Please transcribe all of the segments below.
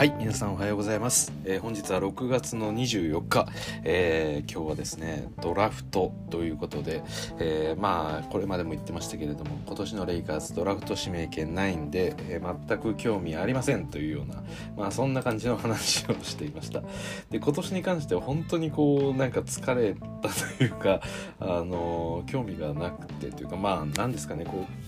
はい皆さんおはようございます、えー本日は6月の24日、えー今日はですねドラフトということで、えーまあこれまでも言ってましたけれども今年のレイカーズドラフト指名権ないんで、え全く興味ありませんというようなまあそんな感じの話をしていました。で今年に関しては本当にこうなんか疲れたというかあの興味がなくてというかまあ何ですかねこう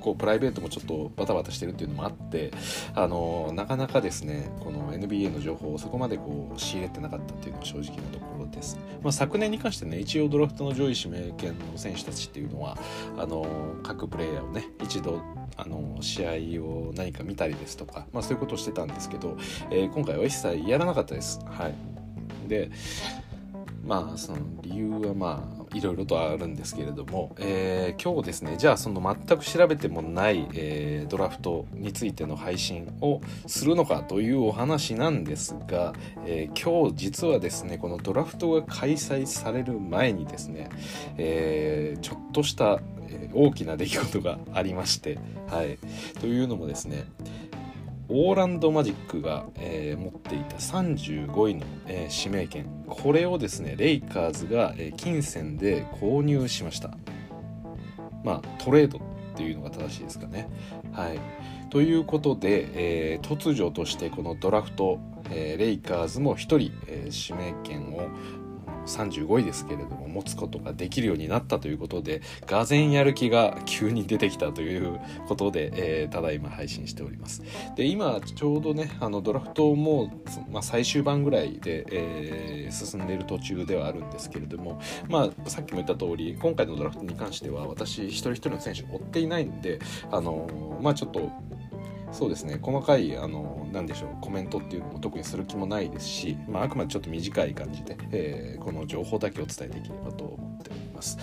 こうプライベートもちょっとバタバタしてるっていうのもあってあのなかなかですねこの NBA の情報をそこまでこう仕入れてなかったっていうのが正直なところです、まあ、昨年に関してね一応ドラフトの上位指名権の選手たちっていうのはあの各プレイヤーをね一度あの試合を何か見たりですとか、まあ、そういうことをしてたんですけど、えー今回は一切やらなかったです。はい。でまあその理由はまあいろいろとあるんですけれども、えー今日ですねじゃあその全く調べてもない、えードラフトについての配信をするのかというお話なんですが、えー今日実はですねこのドラフトが開催される前にですね、えちょっとした、大きな出来事がありまして、はい、というのもですねオーランドマジックが、えー持っていた35位の、えー指名権。これをですねレイカーズが、えー金銭で購入しました。まあトレードっていうのが正しいですかね。はい。ということで、え突如としてこのドラフト、えレイカーズも1人、え指名権を35位ですけれども持つことができるようになったということでがぜんやる気が急に出てきたということで、えーただいま配信しております。で今ちょうどねあのドラフトも、まあ、最終盤ぐらいで、えー進んでいる途中ではあるんですけれども、まあ、さっきも言った通り今回のドラフトに関しては私一人一人の選手追っていないんであのまあちょっとそうですね。細かいあのなんでしょう。コメントっていうのも特にする気もないですし、まあ、あくまでちょっと短い感じで、えーこの情報だけお伝えできればと思っております。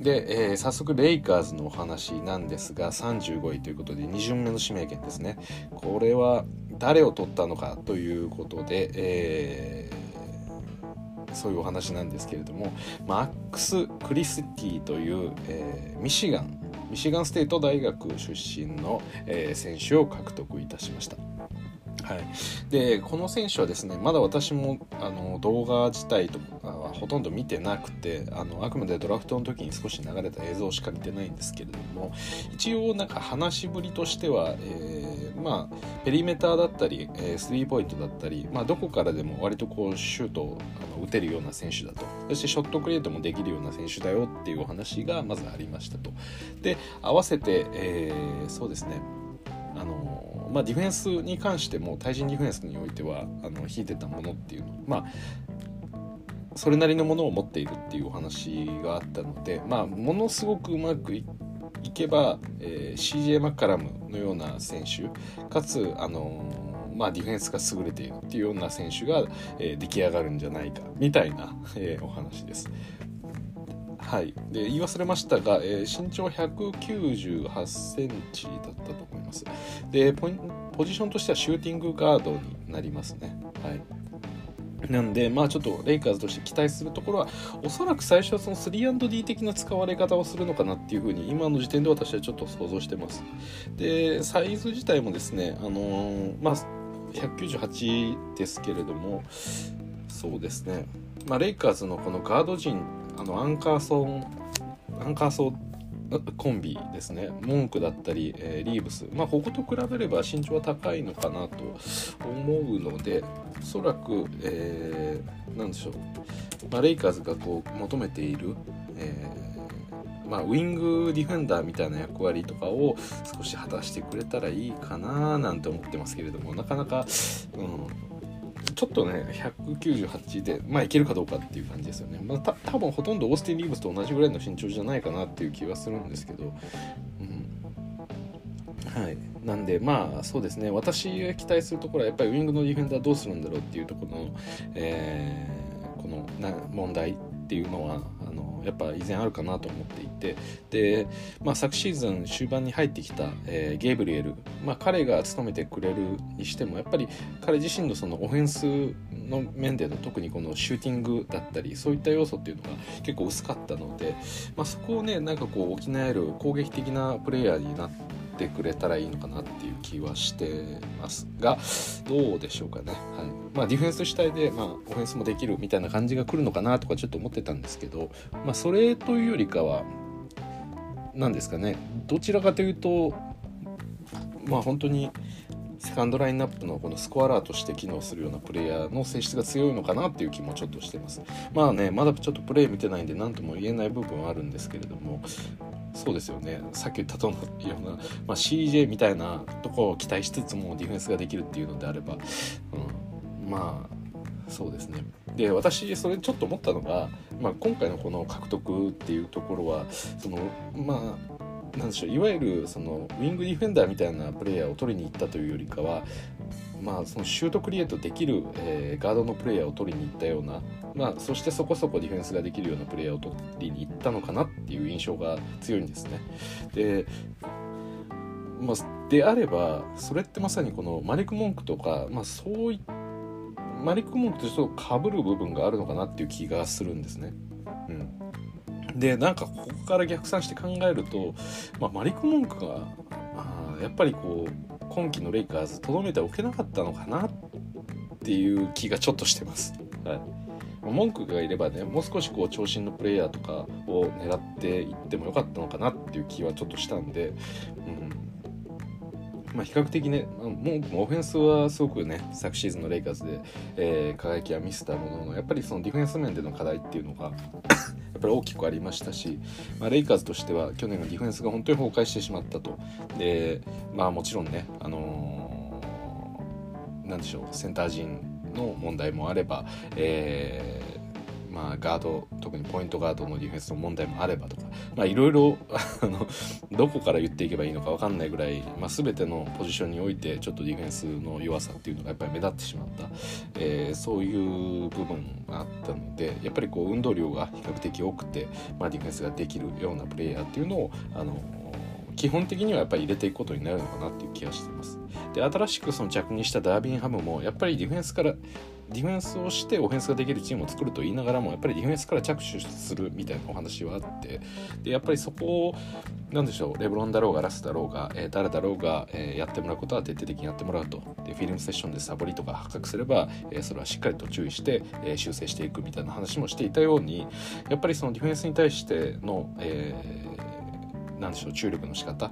で、えー早速レイカーズのお話なんですが35位ということで2巡目の指名権ですね。これは誰を取ったのかということで、えーそういうお話なんですけれどもマックス・クリスティという、えーミシガンミシガンステート大学出身の、え選手を獲得いたしました。はい、でこの選手はですねまだ私もあの動画自体とかはほとんど見てなくてあのあくまでドラフトの時に少し流れた映像しか見てないんですけれども一応なんか話しぶりとしては、えーまあペリメーターだったり、えスリーポイントだったり、まあ、どこからでも割とこうシュートをあの打てるような選手だと。そしてショットクリエイトもできるような選手だよっていうお話がまずありましたと。で合わせて、えーそうですね。あのまあ、ディフェンスに関しても対人ディフェンスにおいてはあの引いてたものっていうのまあそれなりのものを持っているっていうお話があったので、まあ、ものすごくうまくいけば、えー CJ マッカラムのような選手かつ、あのまあ、ディフェンスが優れているっていうような選手が、えー出来上がるんじゃないかみたいな、えお話です。はい、で言い忘れましたが、えー身長198センチだったと思います。でポポジションとしてはシューティングガードになりますね。はいなんで、まあちょっとレイカーズとして期待するところは、おそらく最初はその 3&D 的な使われ方をするのかなっていうふうに、今の時点で私はちょっと想像してます。で、サイズ自体もですね、あのーまあ、198ですけれども、そうですね、まあ、レイカーズのこのガード陣、あのアンカーソン、アンカーソンコンビですね、モンクだったり、えーリーブス、まあ、ここと比べれば身長は高いのかなと思うので、おそらく、えーなんでしょう、まあ、レイカーズがこう求めている、えーまあ、ウィングディフェンダーみたいな役割とかを少し果たしてくれたらいいかななんて思ってますけれどもなかなか、うん、ちょっとね198で、まあ、いけるかどうかっていう感じですよね、まあ、た多分ほとんどオースティン・リーブスと同じぐらいの身長じゃないかなっていう気はするんですけど、うん、はい。なんでまあそうですね。私が期待するところはやっぱりウイングのディフェンダーどうするんだろうっていうところの、えーこのな問題っていうのはやっぱ依然あるかなと思っていて。で、まあ、昨シーズン終盤に入ってきた、えーゲイブリエル、まあ、彼が務めてくれるにしてもやっぱり彼自身のそのオフェンスの面での特にこのシューティングだったりそういった要素っていうのが結構薄かったので、まあ、そこをねなんかこう補える攻撃的なプレイヤーになっててくれたらいいのかなっていう気はしてますがどうでしょうかね、はい。まあ、ディフェンス主体で、まあ、オフェンスもできるみたいな感じが来るのかなとかちょっと思ってたんですけど、まあ、それというよりかは何ですかね。どちらかというとまあ本当にセカンドラインナップのこのスコアラーとして機能するようなプレイヤーの性質が強いのかなっていう気もちょっとしてます。まあねまだちょっとプレー見てないんで何とも言えない部分はあるんですけれどもそうですよね。さっき言ったとような、まあ、CJ みたいなとこを期待しつつもディフェンスができるっていうのであれば、うん、まあそうですね。で私それちょっと思ったのが、まあ、今回のこの獲得っていうところはそのまあなんでしょう。いわゆるそのウィングディフェンダーみたいなプレイヤーを取りに行ったというよりかは、まあ、そのシュートクリエイトできる、えー、ガードのプレイヤーを取りに行ったような、まあ、そしてそこそこディフェンスができるようなプレイヤーを取りに行ったのかなっていう印象が強いんですね。でまあ、であればそれってまさにこのマリック・モンクとか、まあ、そういったマリック・モンクとちょっとかぶる部分があるのかなっていう気がするんですね。うんでなんかここから逆算して考えると、まあ、マリック・モンクがあやっぱりこう今季のレイカーズとどめておけなかったのかなっていう気がちょっとしてます。はい文句がいればねもう少しこう長身のプレイヤーとかを狙っていってもよかったのかなっていう気はちょっとしたんで、うんまあ、比較的ね文句もオフェンスはすごくね昨シーズンのレイカーズで、えー、輝きは見せたもののやっぱりそのディフェンス面での課題っていうのが やっぱり大きくありましたし、まあ、レイカーズとしては去年のディフェンスが本当に崩壊してしまったと。でまあもちろんねあのー、なんでしょうセンター陣の問題もあれば、えーまあ、ガード特にポイントガードのディフェンスの問題もあればとかいろいろどこから言っていけばいいのか分かんないぐらい、まあ、全てのポジションにおいてちょっとディフェンスの弱さっていうのがやっぱり目立ってしまった、えー、そういう部分があったのでやっぱりこう運動量が比較的多くて、まあ、ディフェンスができるようなプレイヤーっていうのをあの基本的にはやっぱり入れていくことになるのかなっていう気がしています。で新しくその着任したダービンハムもやっぱりディフェンスからディフェンスをしてオフェンスができるチームを作ると言いながらもやっぱりディフェンスから着手するみたいなお話はあってでやっぱりそこを何でしょうレブロンだろうがラスだろうが、えー、誰だろうが、えー、やってもらうことは徹底的にやってもらうと。でフィルムセッションでサボりとか発覚すれば、えー、それはしっかりと注意して、え修正していくみたいな話もしていたようにやっぱりそのディフェンスに対しての、えー、でしょう注力の仕方。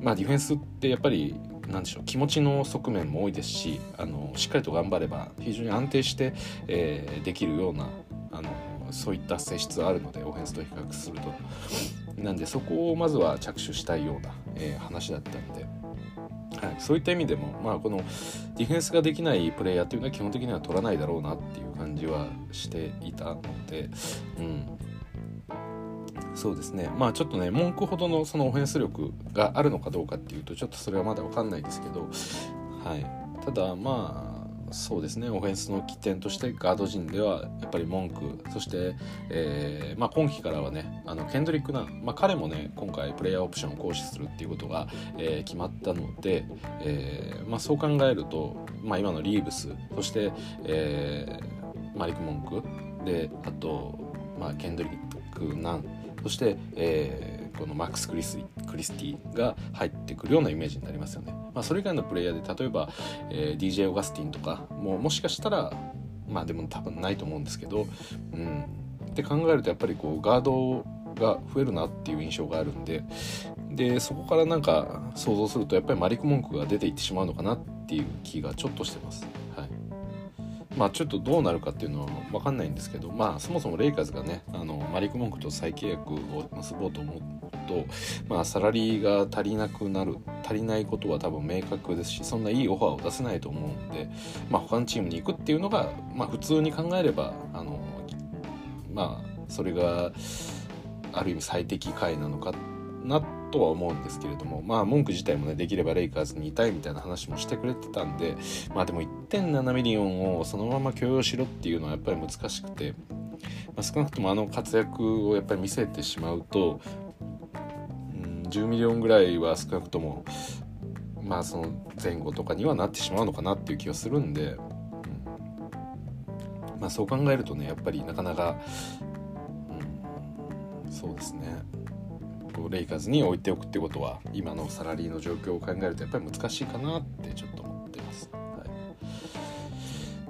まあディフェンスってやっぱりなんでしょう気持ちの側面も多いですしあのしっかりと頑張れば非常に安定して、えー、できるようなあのそういった性質はあるのでオフェンスと比較するとなんでそこをまずは着手したいような、えー、話だったので。はい、そういった意味でも、まあ、このディフェンスができないプレイヤーというのは基本的には取らないだろうなっていう感じはしていたので、うん、そうですね。まあちょっとね文句ほどのそのオフェンス力があるのかどうかっていうとちょっとそれはまだ分かんないですけど、はい、ただまあそうですねオフェンスの起点としてガード陣ではやっぱり文句そして、えーまあ、今季からはねあのケンドリック・ナン、まあ、彼もね今回プレイヤーオプションを行使するっていうことが、えー、決まったので、えーまあ、そう考えると、まあ、今のリーブスそして、えー、マリック・モンクであと、まあ、ケンドリック・ナンそして、えー、このマックス・クリスクリスティが入ってくるようなイメージになりますよね。まあ、それ以外のプレイヤーで例えば、えー、DJ オガスティンとかももしかしたらまあでも多分ないと思うんですけど、うん、って考えるとやっぱりこうガードが増えるなっていう印象があるんででそこからなんか想像するとやっぱりマリック・モンクが出ていってしまうのかなっていう気がちょっとしてます。まあ、ちょっとどうなるかっていうのは分かんないんですけど、まあ、そもそもレイカーズがねあのマリック・モンクと再契約を結ぼうと思うと、まあ、サラリーが足りなくなる足りないことは多分明確ですしそんないいオファーを出せないと思うんで、まあ、他のチームに行くっていうのが、まあ、普通に考えればあの、まあ、それがある意味最適解なのかなってとは思うんですけれどもまあ文句自体もねできればレイカーズにいたいみたいな話もしてくれてたんでまあでも1.7ミリオンをそのまま許容しろっていうのはやっぱり難しくて、まあ、少なくともあの活躍をやっぱり見せてしまうと、うん、10ミリオンぐらいは少なくともまあその前後とかにはなってしまうのかなっていう気がするんで、うんまあ、そう考えるとねやっぱりなかなか、そうですね。こうレイカーズに置いておくってことは今のサラリーの状況を考えるとやっぱり難しいかなってちょっと思ってます。は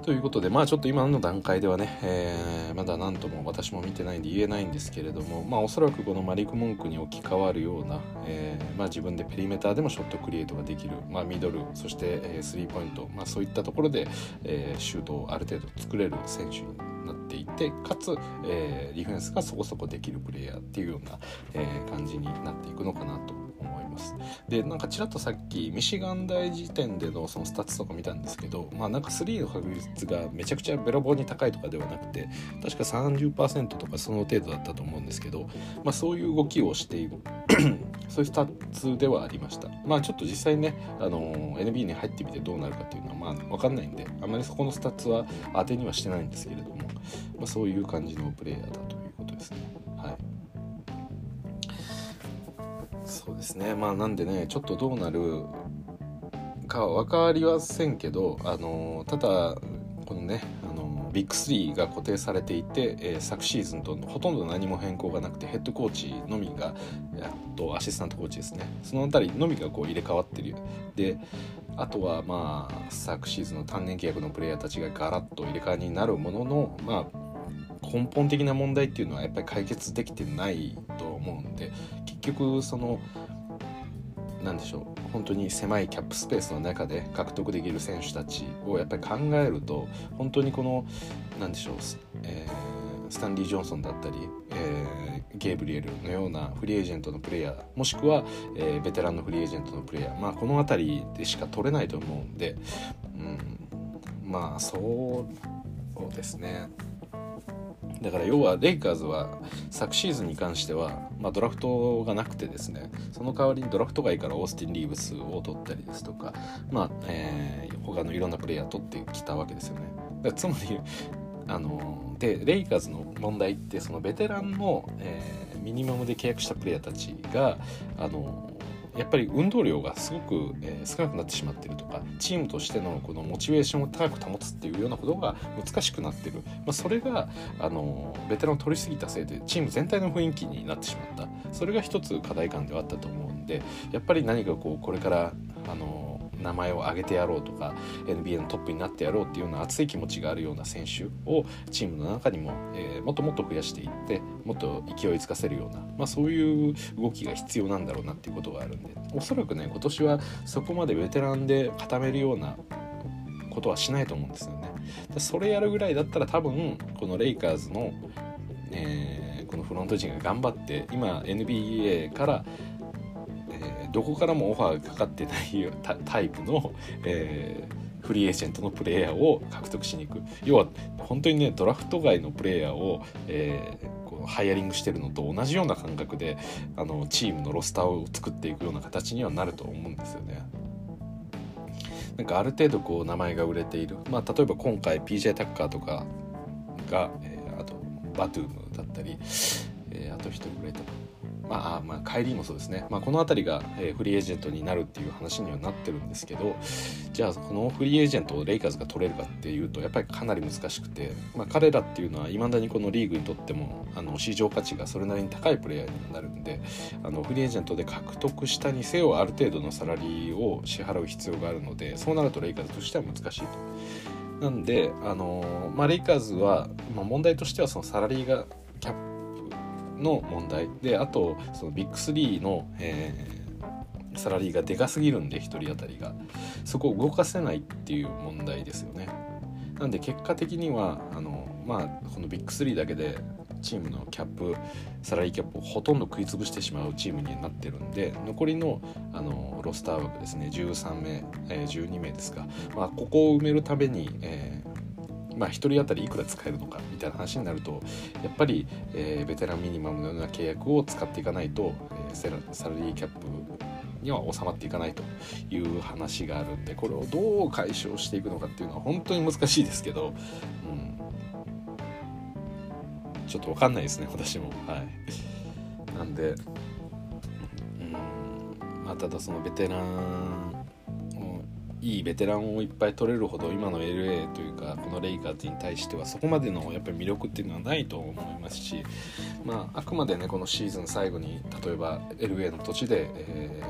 い、ということでまあちょっと今の段階ではね、えー、まだ何とも私も見てないんで言えないんですけれどもまあおそらくこのマリク・モンクに置き換わるような、えー、まあ、自分でペリメーターでもショットクリエイトができる、まあ、ミドルそして、スリーポイント、まあ、そういったところで、えシュートをある程度作れる選手になっていてかつ、えー、ディフェンスがそこそこできるプレイヤーっていうような、えー、感じになっていくのかなと。思います。でなんかちらっとさっきミシガン大時点でのそのスタッツとか見たんですけどまあなんか3の確率がめちゃくちゃべらぼうに高いとかではなくて確か30%とかその程度だったと思うんですけど、まあ、そういう動きをしている そういうスタッツではありました。まあちょっと実際ね、あの NB に入ってみてどうなるかっていうのはまあ分かんないんであまりそこのスタッツは当てにはしてないんですけれども、まあ、そういう感じのプレイヤーだということですね。そうですね。まあなんでねちょっとどうなるか分かりませんけどあのただこのねあのビッグ3が固定されていて、えー、昨シーズンとほとんど何も変更がなくてヘッドコーチのみがやっとアシスタントコーチですね。その辺りのみがこう入れ替わってる。であとはまあ昨シーズンの単年契約のプレイヤーたちがガラッと入れ替わりになるもののまあ根本的な問題っていうのはやっぱり解決できてないと思うんで局その何でしょう本当に狭いキャップスペースの中で獲得できる選手たちをやっぱり考えると本当にこの何でしょう、えー、スタンリー・ジョンソンだったり、えー、ゲーブリエルのようなフリーエージェントのプレイヤーもしくは、えー、ベテランのフリーエージェントのプレイヤー、まあ、この辺りでしか取れないと思うんで、うん、まあそうですね。だから要はレイカーズは昨シーズンに関しては、まあ、ドラフトがなくてですねその代わりにドラフト外からオースティン・リーブスを取ったりですとか、まあえー、他のいろんなプレイヤー取ってきたわけですよね。だつまりあのでレイカーズの問題ってそのベテランの、えー、ミニマムで契約したプレイヤーたちがあのやっぱり運動量がすごく、えー、少なくなってしまってるとかチームとしてのこのモチベーションを高く保つっていうようなことが難しくなってる、まあ、それがあのベテランを取りすぎたせいでチーム全体の雰囲気になってしまった。それが一つ課題感ではあったと思うんでやっぱり何かこうこれからあの名前を挙げてやろうとか NBA のトップになってやろうっていうような熱い気持ちがあるような選手をチームの中にも、えー、もっともっと増やしていってもっと勢いつかせるような、まあ、そういう動きが必要なんだろうなっていうことがあるんでおそらくね今年はそこまでベテランで固めるようなことはしないと思うんですよね。それやるぐらいだったら多分このレイカーズの、えー、このフロント陣が頑張って今 NBA からどこからもオファーがかかってないタイプの、えー、フリーエージェントのプレイヤーを獲得しに行く。要は本当にねドラフト外のプレイヤーを、えー、こうハイアリングしてるのと同じような感覚であのチームのロスターを作っていくような形にはなると思うんですよね。なんかある程度こう名前が売れている、まあ、例えば今回 PJ タッカーとかが、えー、あとバトゥームだったり、えー、あと1人ぐらいとか。まあ、まあ、帰りもそうですね、まあ、この辺りが、えー、フリーエージェントになるっていう話にはなってるんですけどじゃあこのフリーエージェントをレイカーズが取れるかっていうとやっぱりかなり難しくて、まあ、彼らっていうのはいまだにこのリーグにとってもあの市場価値がそれなりに高いプレイヤーになるんであのフリーエージェントで獲得したにせよある程度のサラリーを支払う必要があるのでそうなるとレイカーズとしては難しいと。なんで、あのまあ、レイカーズは、まあ、問題としてはそのサラリーがキャップの問題。であとそのビッグ3の、えー、サラリーがでかすぎるんで1人当たりが。そこを動かせないっていう問題ですよね。なんで結果的にはあのまあこのビッグ3だけでチームのキャップサラリーキャップをほとんど食い潰してしまうチームになってるんで残りのあのロスター枠ですね。13名、えー、12名ですが、まあ、ここを埋めるために、えまあ、1人当たりいくら使えるのかみたいな話になるとやっぱり、えー、ベテランミニマムのような契約を使っていかないと、えー、サラリーキャップには収まっていかないという話があるんでこれをどう解消していくのかっていうのは本当に難しいですけど、うん、ちょっと分かんないですね私も。はい、なんで、うん。まあ、ただそのベテランいいベテランをいっぱい取れるほど今の LA というかこのレイカーズに対してはそこまでのやっぱり魅力っていうのはないと思いますし、まあ、あくまでねこのシーズン最後に例えば LA の土地で、え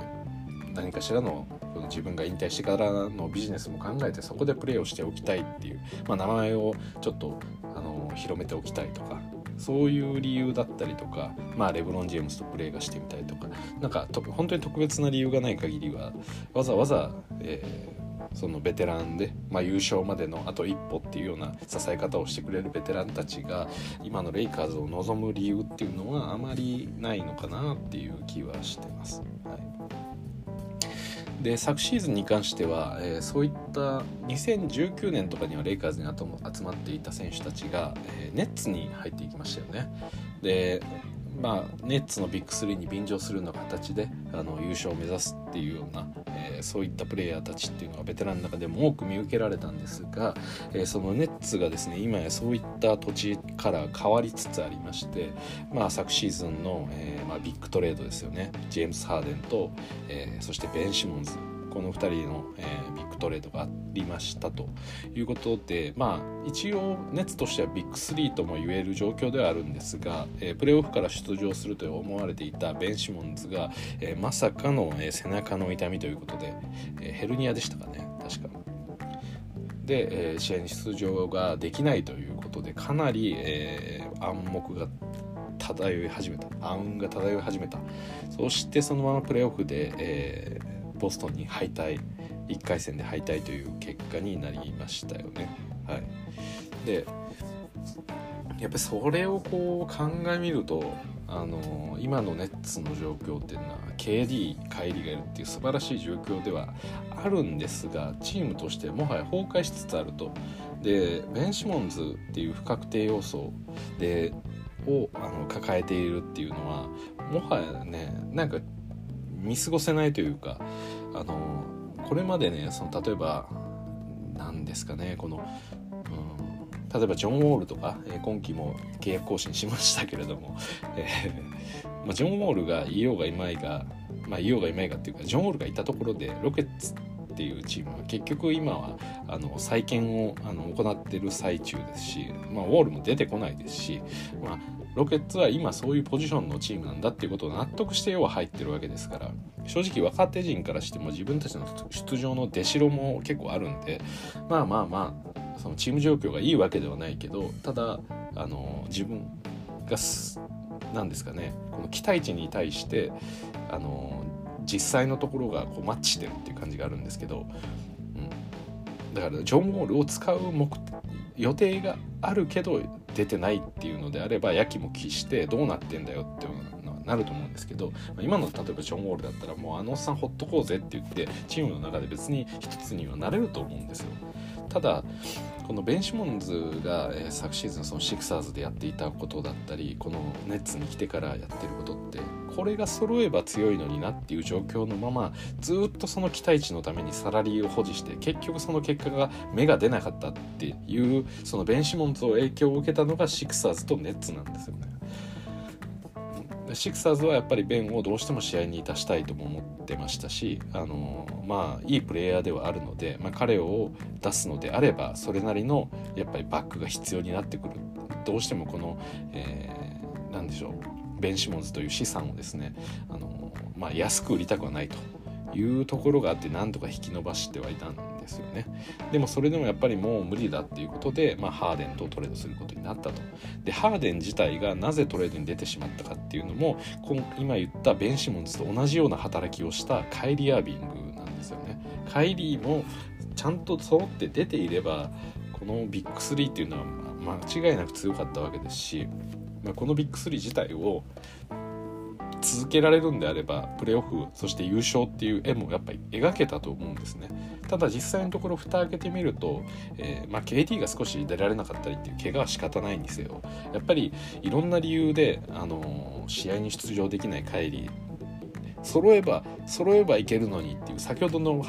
ー、何かしらの自分が引退してからのビジネスも考えてそこでプレーをしておきたいっていう、まあ、名前をちょっとあの広めておきたいとかそういう理由だったりとか、まあ、レブロン・ジェームズとプレーがしてみたいとかなんかと本当に特別な理由がない限りはわざわざ、えー、そのベテランで、まあ、優勝までのあと一歩っていうような支え方をしてくれるベテランたちが今のレイカーズを望む理由っていうのはあまりないのかなっていう気はしてます。はいで昨シーズンに関しては、えー、そういった2019年とかにはレイカーズに集まっていた選手たちが、えー、ネッツに入っていきましたよね。でまあ、ネッツのビッグ3に便乗するような形であの優勝を目指すっていうような、えー、そういったプレイヤーたちっていうのはベテランの中でも多く見受けられたんですが、えー、そのネッツがですね今やそういった土地から変わりつつありまして、まあ、昨シーズンの、えーまあ、ビッグトレードですよね。ジェームス・ハーデンと、えー、そしてベン・シモンズ。この2人の、えー、ビッグトレードがありましたということでまあ一応ネッツとしてはビッグ3とも言える状況ではあるんですが、えー、プレーオフから出場すると思われていたベン・シモンズが、えー、まさかの、え背中の痛みということで、えヘルニアでしたかね確か。で、え試合に出場ができないということでかなり、え暗黙が漂い始めた暗雲が漂い始めたそしてそのままプレーオフで、えー、ボストンに敗退1回戦で敗退という結果になりましたよね。はい、でやっぱりそれをこう鑑みるとあの今のネッツの状況っていうのは KD 帰りがいるっていう素晴らしい状況ではあるんですがチームとしてもはや崩壊しつつあるとでベン・シモンズっていう不確定要素でをあの抱えているっていうのはもはやねなんか見過ごせないというかあのこれまでねその例えば何ですかねこの、うん、例えばジョン・ウォールとか、え、今季も契約更新しましたけれども、えーまあ、ジョン・ウォールがいようがいまいが、まあ、いようがいまいがっていうかジョン・ウォールがいたところでロケッツっていうチームは結局今はあの再建をあの行ってる最中ですし、まあ、ウォールも出てこないですし、まあ、ロケッツは今そういうポジションのチームなんだっていうことを納得して要は入ってるわけですから正直若手陣からしても自分たちの出場の出しろも結構あるんでまあまあまあそのチーム状況がいいわけではないけどただあの自分が何ですかねこの期待値に対してあの実際のところがこうマッチしてるっていう感じがあるんですけど、うん、だからジョン・ウォールを使う目予定があるけど出てないっていうのであればやきもきしてどうなってんだよってなると思うんですけど今の例えばジョン・ウォールだったらもうあのおっさんほっとこうぜって言ってチームの中で別に一つにはなれると思うんですよ。ただこのベン・シモンズが、えー、昨シーズンそのシクサーズでやっていたことだったりこのネッツに来てからやってることってこれが揃えば強いのになっていう状況のままずっとその期待値のためにサラリーを保持して結局その結果が芽が出なかったっていうそのベン・シモンズを影響を受けたのがシクサーズとネッツなんですよね。シクサーズはやっぱりベンをどうしても試合に出したいとも思ってましたし、あのまあ、いいプレイヤーではあるので、まあ、彼を出すのであればそれなりのやっぱりバックが必要になってくるどうしてもこの、えー、何でしょうベン・シモンズという資産をですね、あのまあ、安く売りたくはないというところがあって何とか引き伸ばしてはいたんですよね。でもそれでもやっぱりもう無理だっていうことで、まあ、ハーデンとトレードすることになったと。でハーデン自体がなぜトレードに出てしまったかっていうのも今言ったベン・シモンズと同じような働きをしたカイリー・アービングなんですよね。カイリーもちゃんと揃って出ていればこのビッグ3っていうのは間違いなく強かったわけですし、まあ、このビッグ3自体を続けられるんであればプレーオフそして優勝っていう絵もやっぱり描けたと思うんですね。ただ実際のところ蓋開けてみると、えー、まあ、KT が少し出られなかったりっていう怪我は仕方ないんですよやっぱりいろんな理由で、あのー、試合に出場できない帰り揃えば揃えばいけるのにっていう先ほどの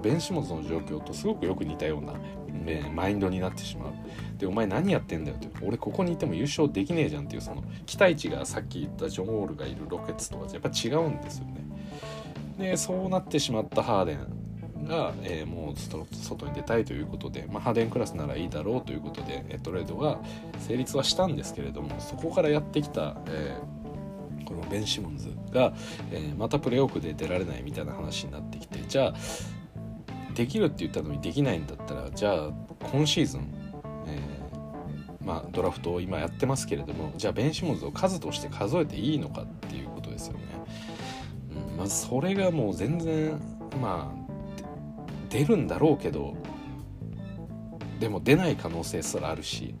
ベンシモンズの状況とすごくよく似たようなえマインドになってしまう。でお前何やってんだよって。俺ここにいても優勝できねえじゃんっていうその期待値がさっき言ったジョン・ウォールがいるロケッツとはやっぱ違うんですよね。でそうなってしまったハーデンが、えー、もう外に出たいということで、まあ、ハデンクラスならいいだろうということでトレードが成立はしたんですけれどもそこからやってきた、えー、このベン・シモンズが、えー、またプレーオフで出られないみたいな話になってきてじゃあできるって言ったのにできないんだったらじゃあ今シーズン、えー、まあ、ドラフトを今やってますけれどもじゃあベン・シモンズを数として数えていいのかっていうことですよね。うん、まずそれがもう全然まあ出るんだろうけどでも出ない可能性すらあるし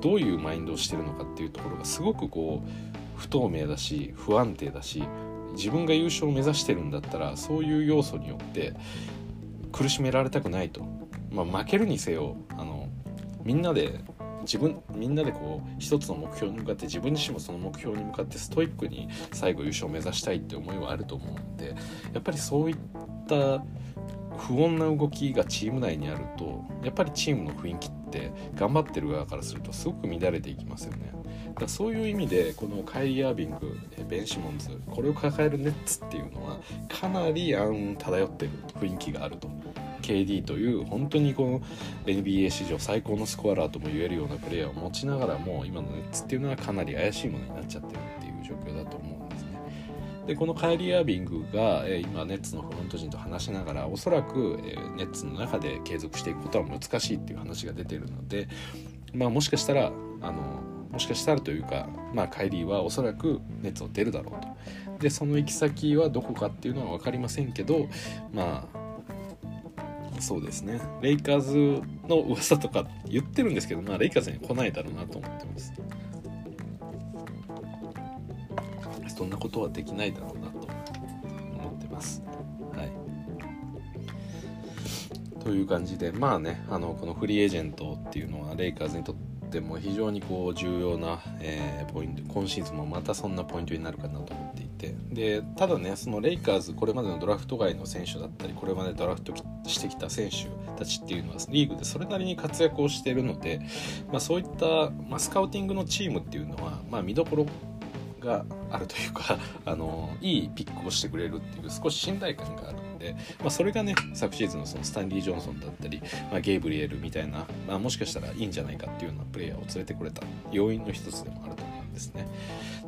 どういうマインドをしてるのかっていうところがすごくこう不透明だし不安定だし自分が優勝を目指してるんだったらそういう要素によって苦しめられたくないと、まあ、負けるにせよあのみんなで自分みんなでこう一つの目標に向かって自分自身もその目標に向かってストイックに最後優勝を目指したいって思いはあると思うのでやっぱりそういった不穏な動きがチーム内にあるとやっぱりチームの雰囲気って頑張ってる側からするとすごく乱れていきますよね。だからそういう意味でこのカイリー・アービングベン・シモンズこれを抱えるネッツっていうのはかなり暗雲漂ってる雰囲気があると KD という本当にこの NBA 史上最高のスコアラーとも言えるようなプレーヤーを持ちながらも今のネッツっていうのはかなり怪しいものになっちゃってるっていう状況だと思うんですね。でこのカイリー・アービングが、え今ネッツのフロント陣と話しながらおそらく、えネッツの中で継続していくことは難しいっていう話が出てるので、まあ、もしかしたらあのもしかしたらというか、まあ、カイリーはおそらくネッツを出るだろうと。でその行き先はどこかっていうのは分かりませんけどまあそうですね。レイカーズの噂とか言ってるんですけどまあレイカーズに来ないだろうなと思ってます。そんなことはできないだろうなと思ってます。はい。という感じでまあねあのこのフリーエージェントっていうのはレイカーズにとっても非常にこう重要な、えー、ポイント今シーズンもまたそんなポイントになるかなと思っていて。でただねそのレイカーズこれまでのドラフト外の選手だったりこれまでドラフトしてきた選手たちっていうのはリーグでそれなりに活躍をしているので、まあ、そういった、まあ、スカウティングのチームっていうのは、まあ、見どころがあるというかあのいいピックをしてくれるっていう少し信頼感があるで、まあ、それがね昨シーズンのそのスタンリー・ジョンソンだったり、まあ、ゲイブリエルみたいな、まあ、もしかしたらいいんじゃないかっていうようなプレイヤーを連れてこれた要因の一つでもあると思うんですね。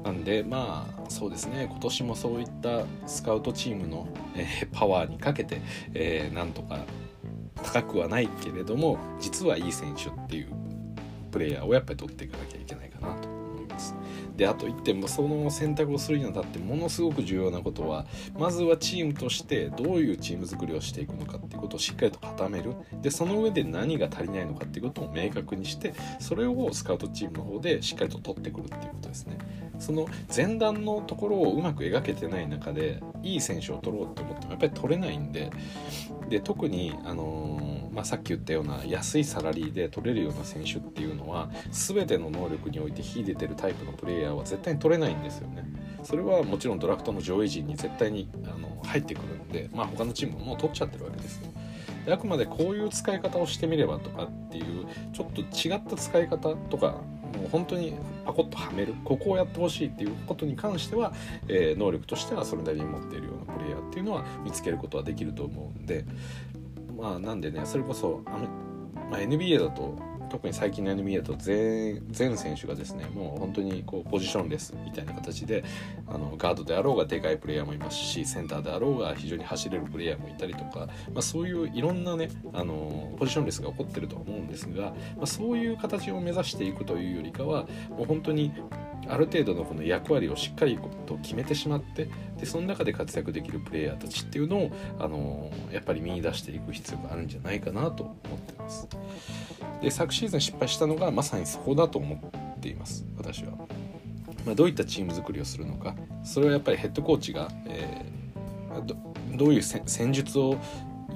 なんでまあそうですね今年もそういったスカウトチームの、えー、パワーにかけて、えー、なんとか高くはないけれども実はいい選手っていうプレイヤーをやっぱり取っていかなきゃいけない。であと1点もその選択をするにあたってものすごく重要なことはまずはチームとしてどういうチーム作りをしていくのかっていうことをしっかりと固めるでその上で何が足りないのかっていうことを明確にしてそれをスカウトチームの方でしっかりと取ってくるっていうことですね。その前段のところをうまく描けてない中でいい選手を取ろうと思ってもやっぱり取れないんでで特に、あのー、まあ、さっき言ったような安いサラリーで取れるような選手っていうのは全ての能力において秀でてるタイプのプレイヤーは絶対に取れないんですよね。それはもちろんドラフトの上位陣に絶対にあの入ってくるんで、まあ、他のチームももう取っちゃってるわけですよ。であくまでこういう使い方をしてみればとかっていうちょっと違った使い方とかもう本当にパコッとはめるここをやってほしいっていうことに関しては、えー、能力としてはそれなりに持っているようなプレイヤーっていうのは見つけることはできると思うんでまあなんでねそれこそあの、まあ、NBA だと特に最近の NBA だと全全選手がですねもう本当にこうポジションレスみたいな形であのガードであろうがでかいプレイヤーもいますしセンターであろうが非常に走れるプレイヤーもいたりとか、まあ、そういういろんなねあのポジションレスが起こってると思うんですが、まあ、そういう形を目指していくというよりかはもう本当にある程度のこの役割をしっかりと決めてしまってでその中で活躍できるプレイヤーたちっていうのを、あのやっぱり見出していく必要があるんじゃないかなと思ってます。で昨シーズン失敗したのがまさにそこだと思っています私は。まあ、どういったチーム作りをするのかそれはやっぱりヘッドコーチが、えー、どどういう戦術を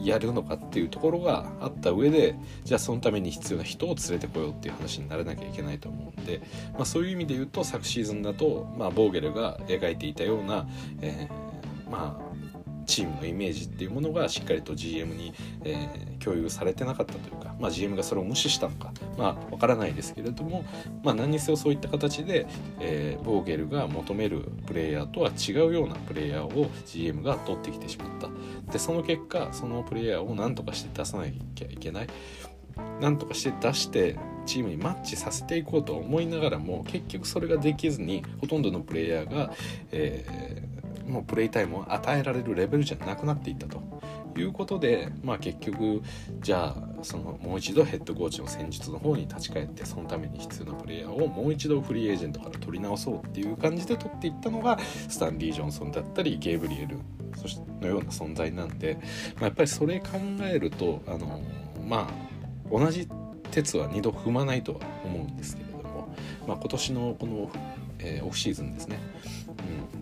やるのかっていうところがあった上でじゃあそのために必要な人を連れてこようっていう話にならなきゃいけないと思うんで、まあ、そういう意味で言うと昨シーズンだと、まあ、ボーゲルが描いていたような、えー、まあチームのイメージっていうものがしっかりと GM に、えー、共有されてなかったというか、まあ、GM がそれを無視したのかまあわからないですけれども、まあ、何にせよそういった形で、えー、ボーゲルが求めるプレイヤーとは違うようなプレイヤーを GM が取ってきてしまった。でその結果そのプレイヤーを何とかして出さなきゃいけない。何とかして出してチームにマッチさせていこうと思いながらも結局それができずにほとんどのプレイヤーが、えー、もうプレイタイムを与えられるレベルじゃなくなっていったと。いうことで、まあ、結局じゃあそのもう一度ヘッドコーチの戦術の方に立ち返ってそのために必要なプレイヤーをもう一度フリーエージェントから取り直そうっていう感じで取っていったのがスタンリー・ジョンソンだったりゲーブリエルのような存在なんで、まあ、やっぱりそれ考えるとあのまあ同じ鉄は2度踏まないとは思うんですけれども、まあ、今年のこの、え、オフシーズンですね、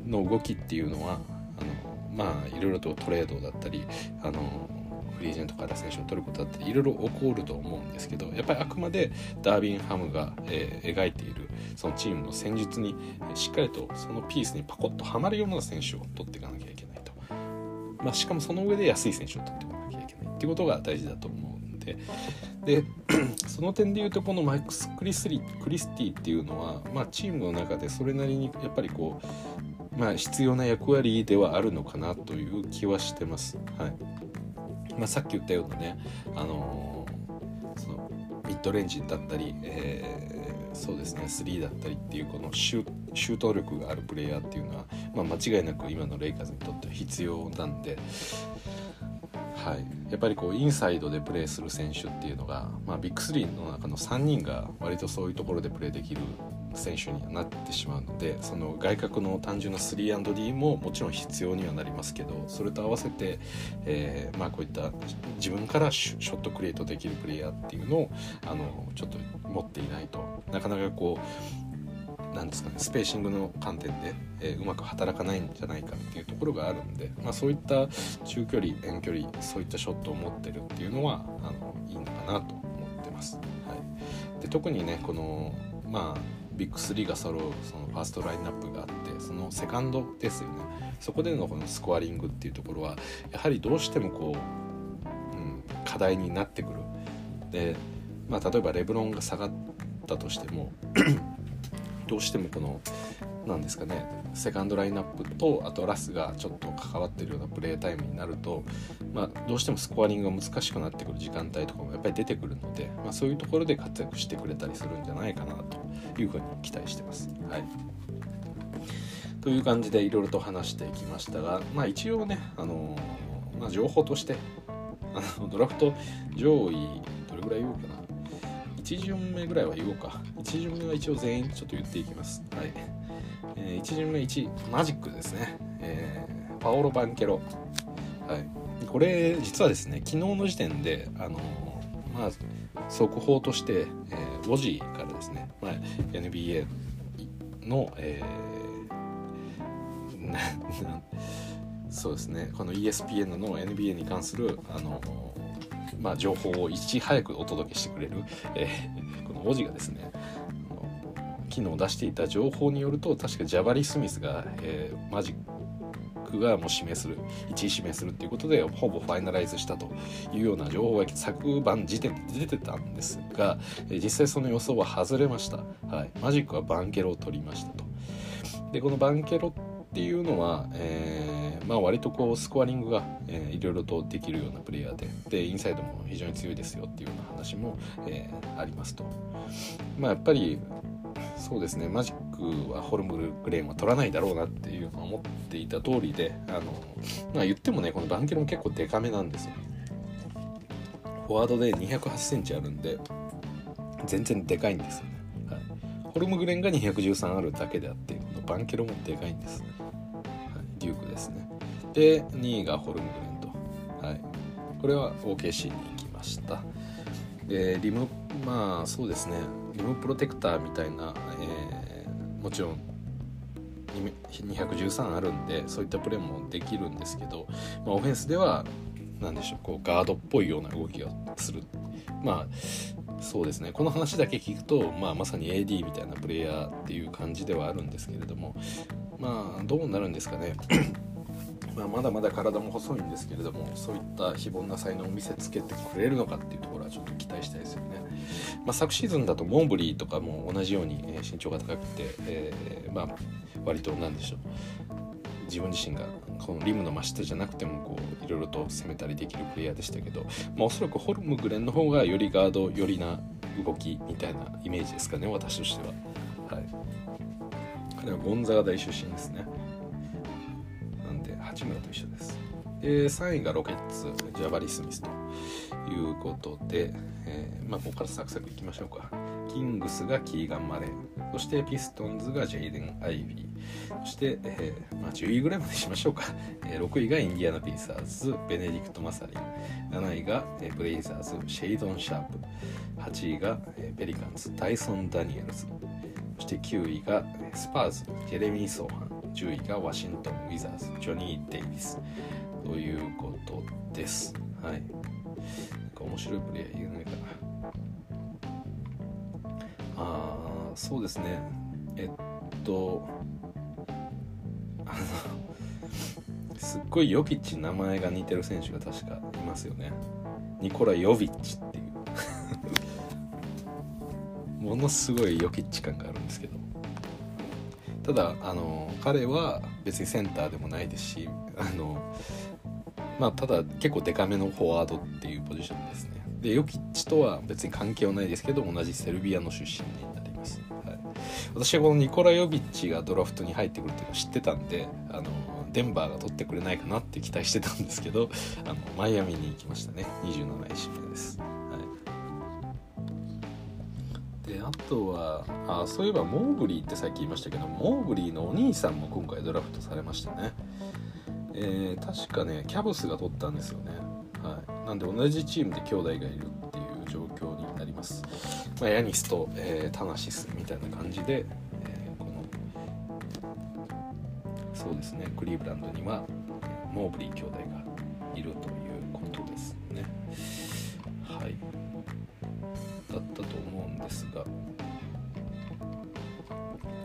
の動きっていうのはあのまあいろいろとトレードだったりあのフリージェントから選手を取ることだっていろいろ起こると思うんですけどやっぱりあくまでダービンハムが、えー、描いているそのチームの戦術にしっかりとそのピースにパコッとはまるような選手を取っていかなきゃいけないと、まあ、しかもその上で安い選手を取っていかなきゃいけないっていうことが大事だと思うんで その点でいうとこのマイクス・クリスリクリスティっていうのは、まあ、チームの中でそれなりにやっぱりこう、まあ、必要な役割ではあるのかなという気はしてます。はいまあ、さっき言ったようなね、あのー、そのミッドレンジだったり、えー、そうですね3だったりっていうこのシュシュート力があるプレイヤーっていうのは、まあ、間違いなく今のレイカーズにとっては必要なんで、はい、やっぱりこうインサイドでプレーする選手っていうのが、まあ、ビッグ3の中の3人が割とそういうところでプレーできる選手にはなってしまうのでその外角の単純な 3&D ももちろん必要にはなりますけどそれと合わせて、えー、まあ、こういった自分からショットクリエイトできるプレイヤーっていうのをあのちょっと持っていないとなかなかこうなんですかねスペーシングの観点で、え、うまく働かないんじゃないかっていうところがあるんで、まあ、そういった中距離遠距離そういったショットを持ってるっていうのはあのいいのかなと思ってます。はい、で特にねこのまあビッグ3が揃うそのファーストラインナップがあってそのセカンドですよね。そこでのこのスコアリングっていうところはやはりどうしてもこう、うん、課題になってくる。で、まあ、例えばレブロンが下がったとしてもどうしてもこの何ですかねセカンドラインナップとあとラスがちょっと関わってるようなプレータイムになると、まあ、どうしてもスコアリングが難しくなってくる時間帯とかもやっぱり出てくるので、まあ、そういうところで活躍してくれたりするんじゃないかなというふうに期待してます。はいという感じでいろいろと話していきましたが、まあ、一応ね、あのまあ、情報としてあのドラフト上位どれぐらい言おうかな1巡目ぐらいは言おうか。1巡目は一応全員ちょっと言っていきます。はい、えー、1巡目1マジックですね、えー、パオロ・バンケロ。はい。これ実はですね昨日の時点であのまあ速報として、えー、ウォジーからですね、まあ、NBA の、えー、そうですね。この ESPN の NBA に関するあのまあ、情報をいち早くお届けしてくれる、えー、この文字がですね昨日出していた情報によると確かジャバリ・スミスが、えー、マジックがもう指名する1位指名するっていうことでほぼファイナライズしたというような情報が昨晩時点で出てたんですが、えー、実際その予想は外れました、はい、マジックはバンケロを取りましたと。でこのバンケロっていうのは、えー、まあ、割とこうスコアリングが、えー、いろいろとできるようなプレイヤーででインサイドも非常に強いですよっていうような話も、えー、ありますと。まあ、やっぱりそうですねマジックはホルムグレーンは取らないだろうなっていうのは思っていた通りであの、まあ、言ってもねこのバンケロも結構デカめなんですよ。フォワードで2 0 8センチあるんで全然でかいんですよね。はい、ホルムグレンが213あるだけであってこのバンケロもでかいんです。デュークですね。で2位がホルムグレント、はい、これは OKC に行きました。でリムまあそうですね。リムプロテクターみたいな、えー、もちろん213あるんでそういったプレーもできるんですけど、まあ、オフェンスでは何でしょうこうガードっぽいような動きがする。まあそうですね。この話だけ聞くと、まあ、まさに AD みたいなプレイヤーっていう感じではあるんですけれどもまあどうなるんですかね。まあ、まだまだ体も細いんですけれどもそういった非凡な才能を見せつけてくれるのかっていうところはちょっと期待したいですよね、まあ、昨シーズンだとモンブリーとかも同じように身長が高くて、えー、まあ割と何でしょう。自分自身がこのリムの真下じゃなくてもこういろいろと攻めたりできるプレイヤーでしたけど、まあ、おそらくホルムグレンの方がよりガード寄りな動きみたいなイメージですかね私としては。はい、彼はゴンザガ大出身ですね。なんで八村と一緒です。で3位がロケッツジャバリ・スミスということで、えー、まあ、ここからサクサクいきましょうか。キングスがキーガン・マレーそしてピストンズがジェイデン・アイビーそして、えー、まあ、10位ぐらいまでしましょうか、え、6位がインディアナ・ペイサーズベネディクト・マサリン7位が、え、ブレイザーズシェイドン・シャープ8位が、ペリカンズダイソン・ダニエルズそして9位がスパーズジェレミー・ソーハン10位がワシントン・ウィザーズジョニー・デイビス。ということです。はい。なんか面白いプレイヤーいないかな。ああそうですね。えっとあのすっごいヨキッチ名前が似てる選手が確かいますよね。ニコラ・ヨビッチっていう。ものすごいヨキッチ感があるんですけど。ただあの彼は別にセンターでもないですしあのまあただ結構デカめのフォワードっていうポジションですね。でヨキッチとは別に関係はないですけど同じセルビアの出身になります、はい、私はこのニコラ・ヨビッチがドラフトに入ってくるっていうのを知ってたんであのデンバーが取ってくれないかなって期待してたんですけどあのマイアミに行きましたね。27位指名です、とはあそういえばモーブリーってさっき言いましたけどモーブリーのお兄さんも今回ドラフトされましたね。えー、確かねキャブスが取ったんですよね。なんで同じチームで兄弟がいるっていう状況になります、まあ、ヤニスと、えー、タナシスみたいな感じで、えー、このそうですねクリーブランドにはモーブリー兄弟がいるという。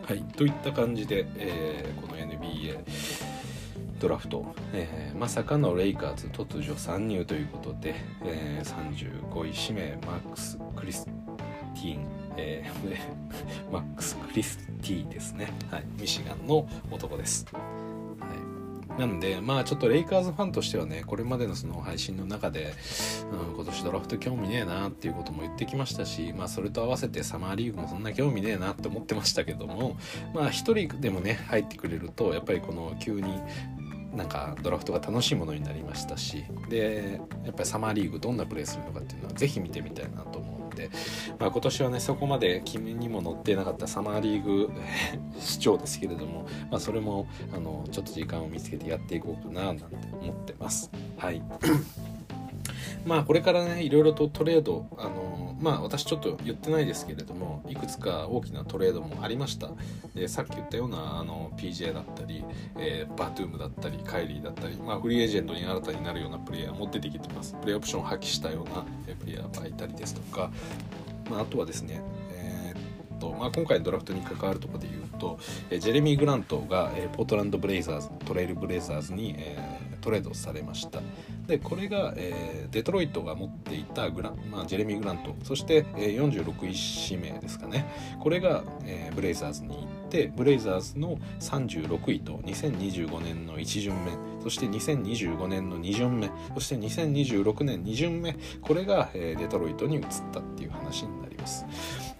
はいといった感じで、えー、この NBA ドラフト、えー、まさかのレイカーズ突如参入ということで、えー、35位指名マックス・クリスティーン、えー、マックス・クリスティーですね、はい、ミシガンの男です。なんでまあちょっとレイカーズファンとしてはねこれまでのその配信の中で、うん、今年ドラフト興味ねえなっていうことも言ってきましたしまあそれと合わせてサマーリーグもそんな興味ねえなって思ってましたけどもまあ一人でもね入ってくれるとやっぱりこの急になんかドラフトが楽しいものになりましたしでやっぱりサマーリーグどんなプレーするのかっていうのは是非見てみたいなと思うで、まあ、今年はねそこまで君にも載ってなかったサマーリーグ 市長ですけれども、まあ、それもあのちょっと時間を見つけてやっていこうかななんて思ってます。はい まあこれからねいろいろとトレードあのまあ私ちょっと言ってないですけれどもいくつか大きなトレードもありました。でさっき言ったようなあの PJ だったり、えー、バトゥームだったりカイリーだったり、まあ、フリーエージェントに新たになるようなプレイヤーも出てきてます。プレイヤーオプションを発揮したようなプレイヤーがいたりですとか、まあ、あとはですねと、まあ、今回のドラフトに関わるところで言うと、えジェレミー・グラントが、えポートランド・ブレイザーズトレイル・ブレイザーズに、えー、トレードされました。でこれが、えー、デトロイトが持っていたグラ、まあ、ジェレミー・グラント。そして、えー、46位指名ですかね。これが、えー、ブレイザーズに行ってブレイザーズの36位と2025年の1巡目。そして2025年の2巡目。そして2026年2巡目。これが、えー、デトロイトに移ったっていう話になります。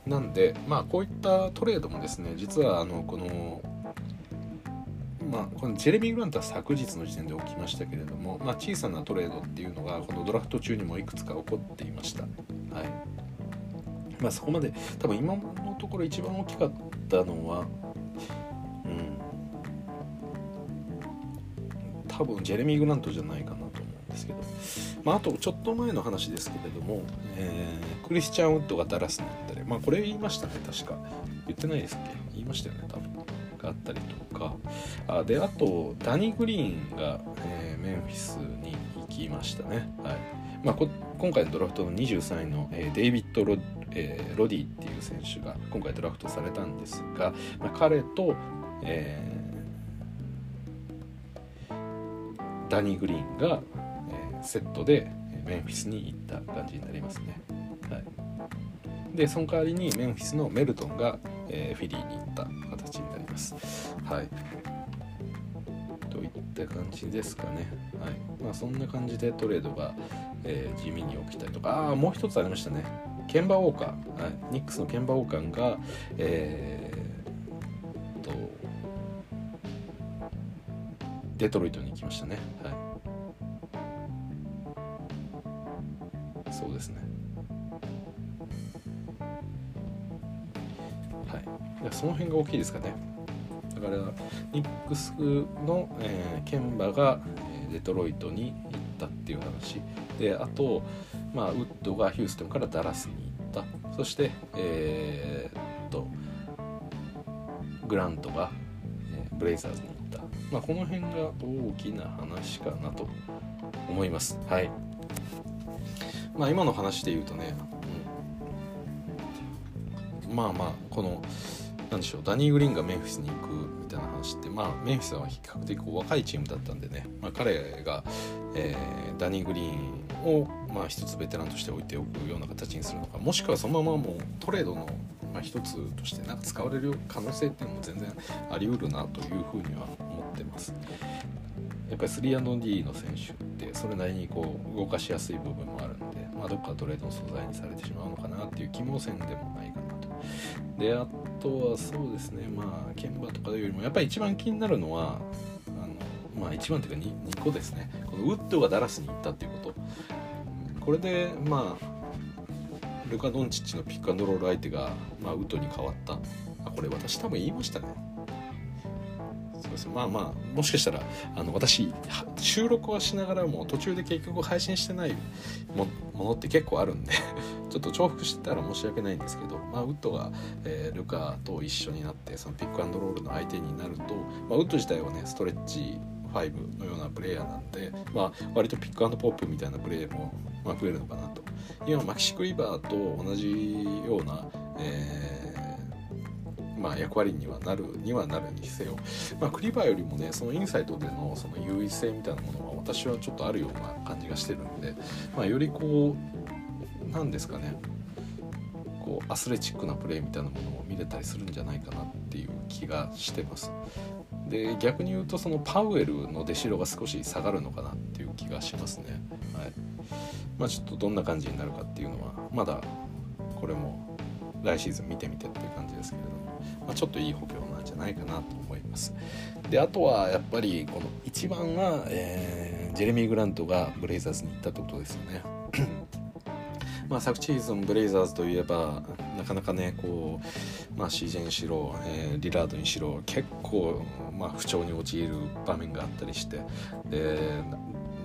なんでまあこういったトレードもですね実はあのこのまあ、このジェレミー・グラントは昨日の時点で起きましたけれども、まあ、小さなトレードっていうのがこのドラフト中にもいくつか起こっていました。はい。まあ、そこまで多分今のところ一番大きかったのは、うん、多分ジェレミー・グラントじゃないかなと思うんですけど、まあ、あとちょっと前の話ですけれども、えー、クリスチャン・ウッドがダラスに行ったり、まあ、これ言いましたね確か。言ってないですっけ？言いましたよね多分。があったりとか。あであとダニ・グリーンが、えー、メンフィスに行きましたね、はい。まあ、今回のドラフトの23位の、えー、デイビッドロ・えー、ロディっていう選手が今回ドラフトされたんですが、まあ、彼と、えー、ダニー・グリーンが、え、セットでメンフィスに行った感じになりますね。はい、でその代わりにメンフィスのメルトンが、え、フィリーに行った。ます。はいといっって感じですかね。はいまあ、そんな感じでトレードが、えー、地味に起きたりとかああもう一つありましたねケンバ・ウォーカー、はい、ニックスのケンバ・ウォーカーが、えー、とデトロイトに行きましたね。はい、そうですね。はい、その辺が大きいですかね。だからニックスの、えー、ケンバが、デトロイトに行ったっていう話。であと、まあ、ウッドがヒューストンからダラスに行った。そしてえー、っとグラントが、えー、ブレイザーズに行った、まあ、この辺が大きな話かなと思います。はい。まあ今の話で言うとね、うん、まあまあこの何でしょうダニー・グリーンがメンフィスに行くみたいな話ってまあメンフィスは比較的若いチームだったんでね、まあ、彼が、えー、ダニー・グリーンを、まあ、一つベテランとして置いておくような形にするのかもしくはそのままもうトレードの、まあ、一つとしてなんか使われる可能性っていうのも全然あり得るなというふうには思ってます。やっぱり 3&D の選手ってそれなりにこう動かしやすい部分もあるんで、まあ、どっかトレードの素材にされてしまうのかなっていう気もせんでもないかなと。であとはそうですねまあ鍵盤とかよりもやっぱり一番気になるのはあのまあ一番というか 2, 2個ですね。このウッドがダラスに行ったっていうこと。これでまあルカ・ドンチッチのピックアンドロール相手が、まあ、ウッドに変わった。あこれ私多分言いましたね。ですまあまあもしかしたらあの私収録はしながらも途中で結局配信してないものって結構あるんで ちょっと重複してたら申し訳ないんですけど、まあ、ウッドが、えー、ルカと一緒になってそのピックアンドロールの相手になると、まあ、ウッド自体はねストレッチ5のようなプレイヤーなんで、まあ、割とピックアンドポップみたいなプレイも、まあ、増えるのかなと。今マキシ・クリバーと同じような、えーまあ、役割にはなるにはなるにせよ、まあ、クリバーよりもねそのインサイトでのその優位性みたいなものは私はちょっとあるような感じがしてるんで、まあ、よりこうなんですかねこうアスレチックなプレーみたいなものを見れたりするんじゃないかなっていう気がしてます。で逆に言うとそのパウエルの出代が少し下がるのかなっていう気がしますね。はいまあ、ちょっとどんな感じになるかっていうのはまだこれも来シーズン見てみてっていう感じですけれども、まあ、ちょっといい補強なんじゃないかなと思います。であとはやっぱりこの一番は、えー、ジェレミー・グラントがブレイザーズに行ったってことですよね。まあ、昨シーズンブレイザーズといえばなかなかねこう、まあ、CJ にしろ、えー、リラードにしろ結構、まあ、不調に陥る場面があったりしてで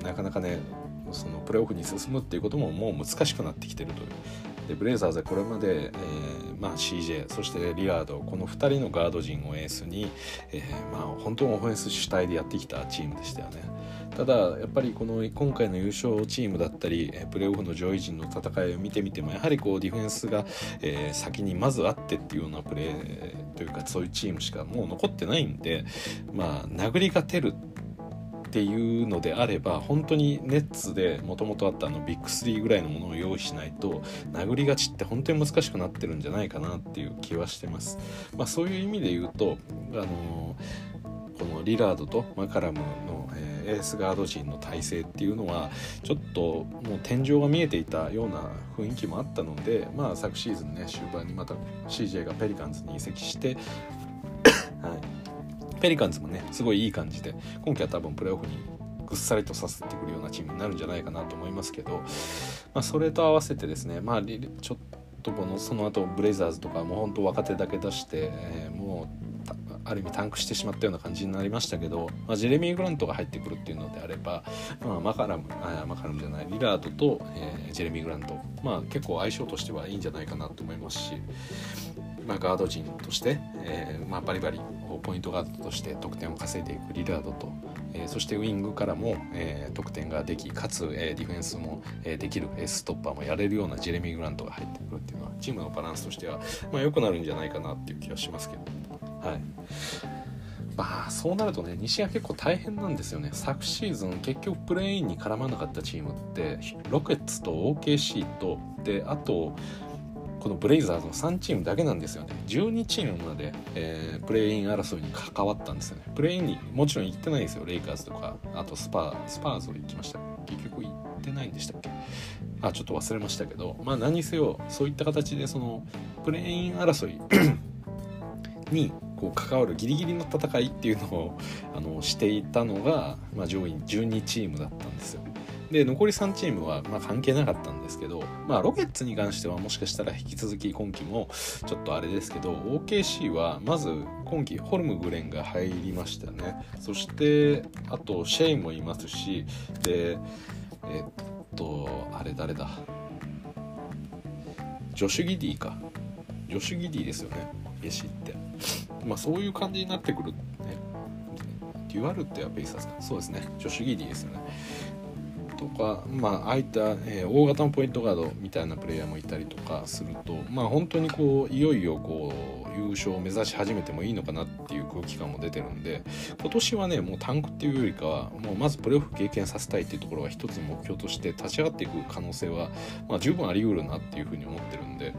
なかなかねそのプレーオフに進むっていうことももう難しくなってきてるという。でブレイザーズはこれまで、えーまあ、CJ そしてリラードこの2人のガード陣をエースに、えーまあ、本当にオフェンス主体でやってきたチームでしたよね。ただやっぱりこの今回の優勝チームだったりプレーオフの上位陣の戦いを見てみてもやはりこうディフェンスが、えー、先にまずあってっていうようなプレーというかそういうチームしかもう残ってないんでまあ殴り勝てるってていうのであれば本当にネッツでもともとあったあのビッグ3ぐらいのものを用意しないと殴り勝ちって本当に難しくなってるんじゃないかなっていう気はしてます。まあ、そういう意味で言うとあのこのリラードとマカラムの、えー、エースガード陣の体制っていうのはちょっともう天井が見えていたような雰囲気もあったので、まあ、昨シーズンね終盤にまた CJ がペリカンズに移籍してはいペリカンズもねすごいいい感じで今季は多分プレーオフにぐっさりとさせてくるようなチームになるんじゃないかなと思いますけど、まあ、それと合わせてですねまあちょっとこのその後ブレイザーズとかもう本当若手だけ出して、えー、もうある意味タンクしてしまったような感じになりましたけど、まあ、ジェレミー・グラントが入ってくるっていうのであれば、まあ、マカラムあマカラムじゃないリラードと、えー、ジェレミー・グラント、まあ、結構相性としてはいいんじゃないかなと思いますし、まあ、ガード陣として、えーまあ、バリバリポイントガードとして得点を稼いでいくリラードと、えー、そしてウイングからも、えー、得点ができかつ、えー、ディフェンスも、えー、できる、ストッパーもやれるようなジェレミー・グラントが入ってくるっていうのはチームのバランスとしては、まあ、良くなるんじゃないかなっていう気はしますけどはい。まあそうなるとね西が結構大変なんですよね昨シーズン結局プレーインに絡まなかったチームってロケッツと OKC とであとこのブレイザーズの3チームだけなんですよね。12チームまで、えー、プレイン争いに関わったんですよね。プレインにもちろん行ってないですよ。レイカーズとか。あとスパー、スパーズも行きました。結局行ってないんでしたっけ？あちょっと忘れましたけど。まあ何せよそういった形でそのプレイン争い にこう関わるギリギリの戦いっていうのをあのしていたのが、まあ、上位12チームだったんですよ。で残り3チームはま関係なかったんですけど、まあ、ロケッツに関してはもしかしたら引き続き今季もちょっとあれですけど OKC はまず今季ホルムグレンが入りましたね。そしてあとシェイもいますしでえっとあれ誰だ？ジョシュ・ギディか。ジョシュ・ギディですよね。OKC って。まあそういう感じになってくるね。デュアルってはペイサーズか？そうですね。ジョシュ・ギディですよね。とか、まあ、ああいった、えー、大型のポイントガードみたいなプレイヤーもいたりとかすると、まあ、本当にこういよいよこう優勝を目指し始めてもいいのかなっていう空気感も出てるんで今年はねもうタンクっていうよりかはもうまずプレーオフ経験させたいっていうところが一つ目標として立ち上がっていく可能性は、まあ、十分あり得るなっていうふうに思ってるんで、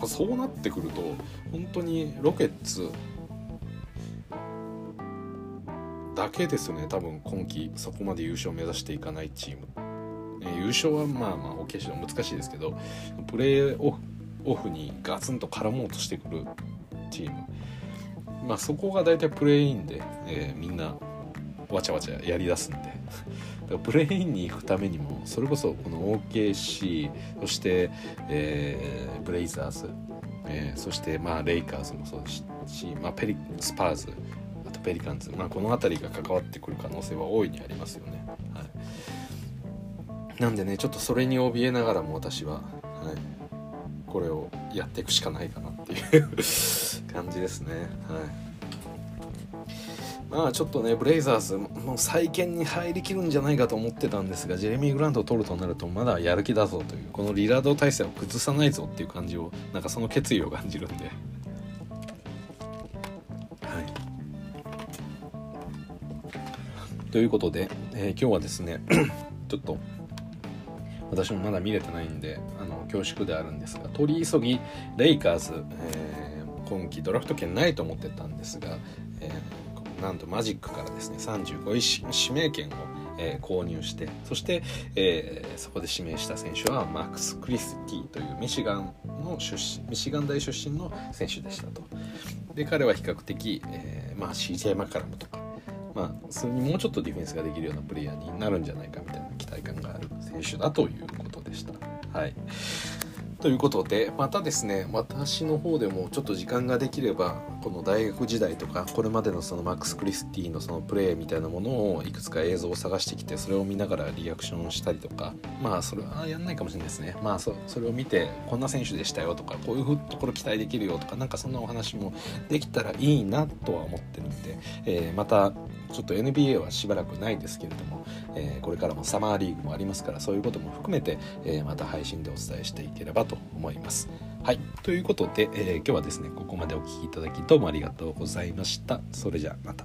ま、そうなってくると本当にロケッツだけですよね。多分今季そこまで優勝を目指していかないチーム、ね、優勝はまあまあ OK し難しいですけどプレーオフにガツンと絡もうとしてくるチーム。まあそこが大体プレーインで、えー、みんなわちゃわちゃやりだすんで。プレーインに行くためにもそれこそこの OKC そして、えー、ブレイザーズ、えー、そしてまあレイカーズもそうですし、まあ、ペリスパーズペリカンズ、まあ、この辺りが関わってくる可能性は大いにありますよね。はい、なんでねちょっとそれに怯えながらも私は、はい、これをやっていくしかないかなっていう 感じですね。はい。まあちょっとねブレイザーズもう再建に入りきるんじゃないかと思ってたんですがジェレミー・グラントを取るとなるとまだやる気だぞというこのリラード体制を崩さないぞっていう感じをなんかその決意を感じるんで。ということで、えー、今日はですね ちょっと私もまだ見れてないんであの恐縮であるんですが取り急ぎレイカーズ、えー、今季ドラフト権ないと思ってたんですが、えー、なんとマジックからですね35位指名権を、えー、購入してそして、えー、そこで指名した選手はマックス・クリスティというミシガンの出身ミシガン大出身の選手でしたと。で彼は比較的、えーまあ、CJ マカラムとまあ、それにもうちょっとディフェンスができるようなプレイヤーになるんじゃないかみたいな期待感がある選手だということでした。はいということでまたですね私の方でもちょっと時間ができればこの大学時代とかこれまでのそのマックス・クリスティのそのプレーみたいなものをいくつか映像を探してきてそれを見ながらリアクションしたりとかまあそれはやんないかもしれないですねまあそそれを見てこんな選手でしたよとかこういうところ期待できるよとかなんかそんなお話もできたらいいなとは思ってるんで、えー、またちょっと NBA はしばらくないですけれども、えー、これからもサマーリーグもありますからそういうことも含めて、えー、また配信でお伝えしていければと思います。はいということで、えー、今日はですねここまでお聴きいただきどうもありがとうございました。それじゃあまた。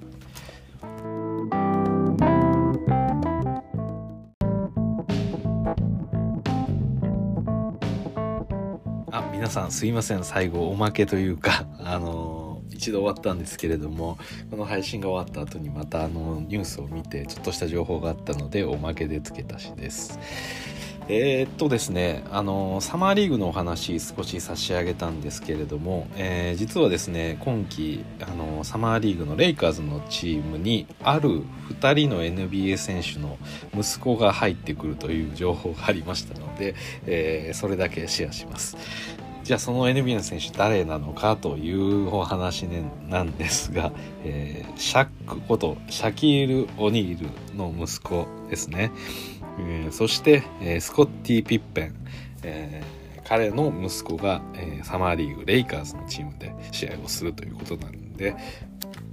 あ皆さんすいません最後おまけというか あのー一度終わったんですけれどもこの配信が終わった後にまたあのニュースを見てちょっとした情報があったのでおまけで付け足しです。えー、っとですねあのサマーリーグのお話少し差し上げたんですけれども、えー、実はですね今季あのサマーリーグのレイカーズのチームにある2人の NBA 選手の息子が入ってくるという情報がありましたので、えー、それだけシェアします。じゃあその NBA の選手誰なのかというお話、ね、なんですが、え、シャックことシャキール・オニールの息子ですね、えー、そして、えー、スコッティ・ピッペン、えー、彼の息子が、えー、サマーリーグレイカーズのチームで試合をするということなんで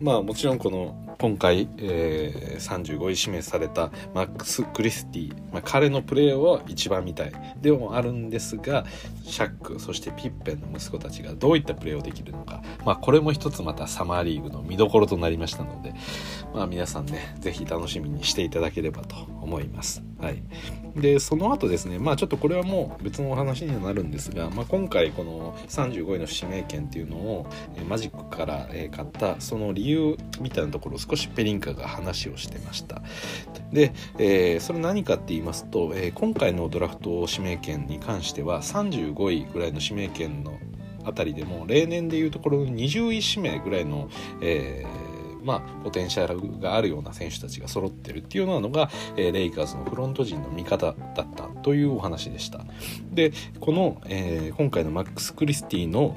まあもちろんこの今回、えー、35位指名されたマックス・クリスティ、まあ、彼のプレーを一番見たい。でもあるんですがシャックそしてピッペンの息子たちがどういったプレーをできるのか、まあ、これも一つまたサマーリーグの見どころとなりましたので、まあ、皆さんね是非楽しみにしていただければと思います。はい、でその後ですねまあちょっとこれはもう別のお話にはなるんですが、まあ、今回この35位の指名権っていうのをマジックから買ったその理由みたいなところを少しペリンカが話をしてましたで、えー、それ何かって言いますと、えー、今回のドラフト指名権に関しては35位ぐらいの指名権のあたりでも例年でいうところの20位指名ぐらいの、えーまあ、ポテンシャルがあるような選手たちが揃ってるっていうようなのが、えー、レイカーズのフロント陣の味方だったというお話でした。でこの、えー、今回のマックス・クリスティの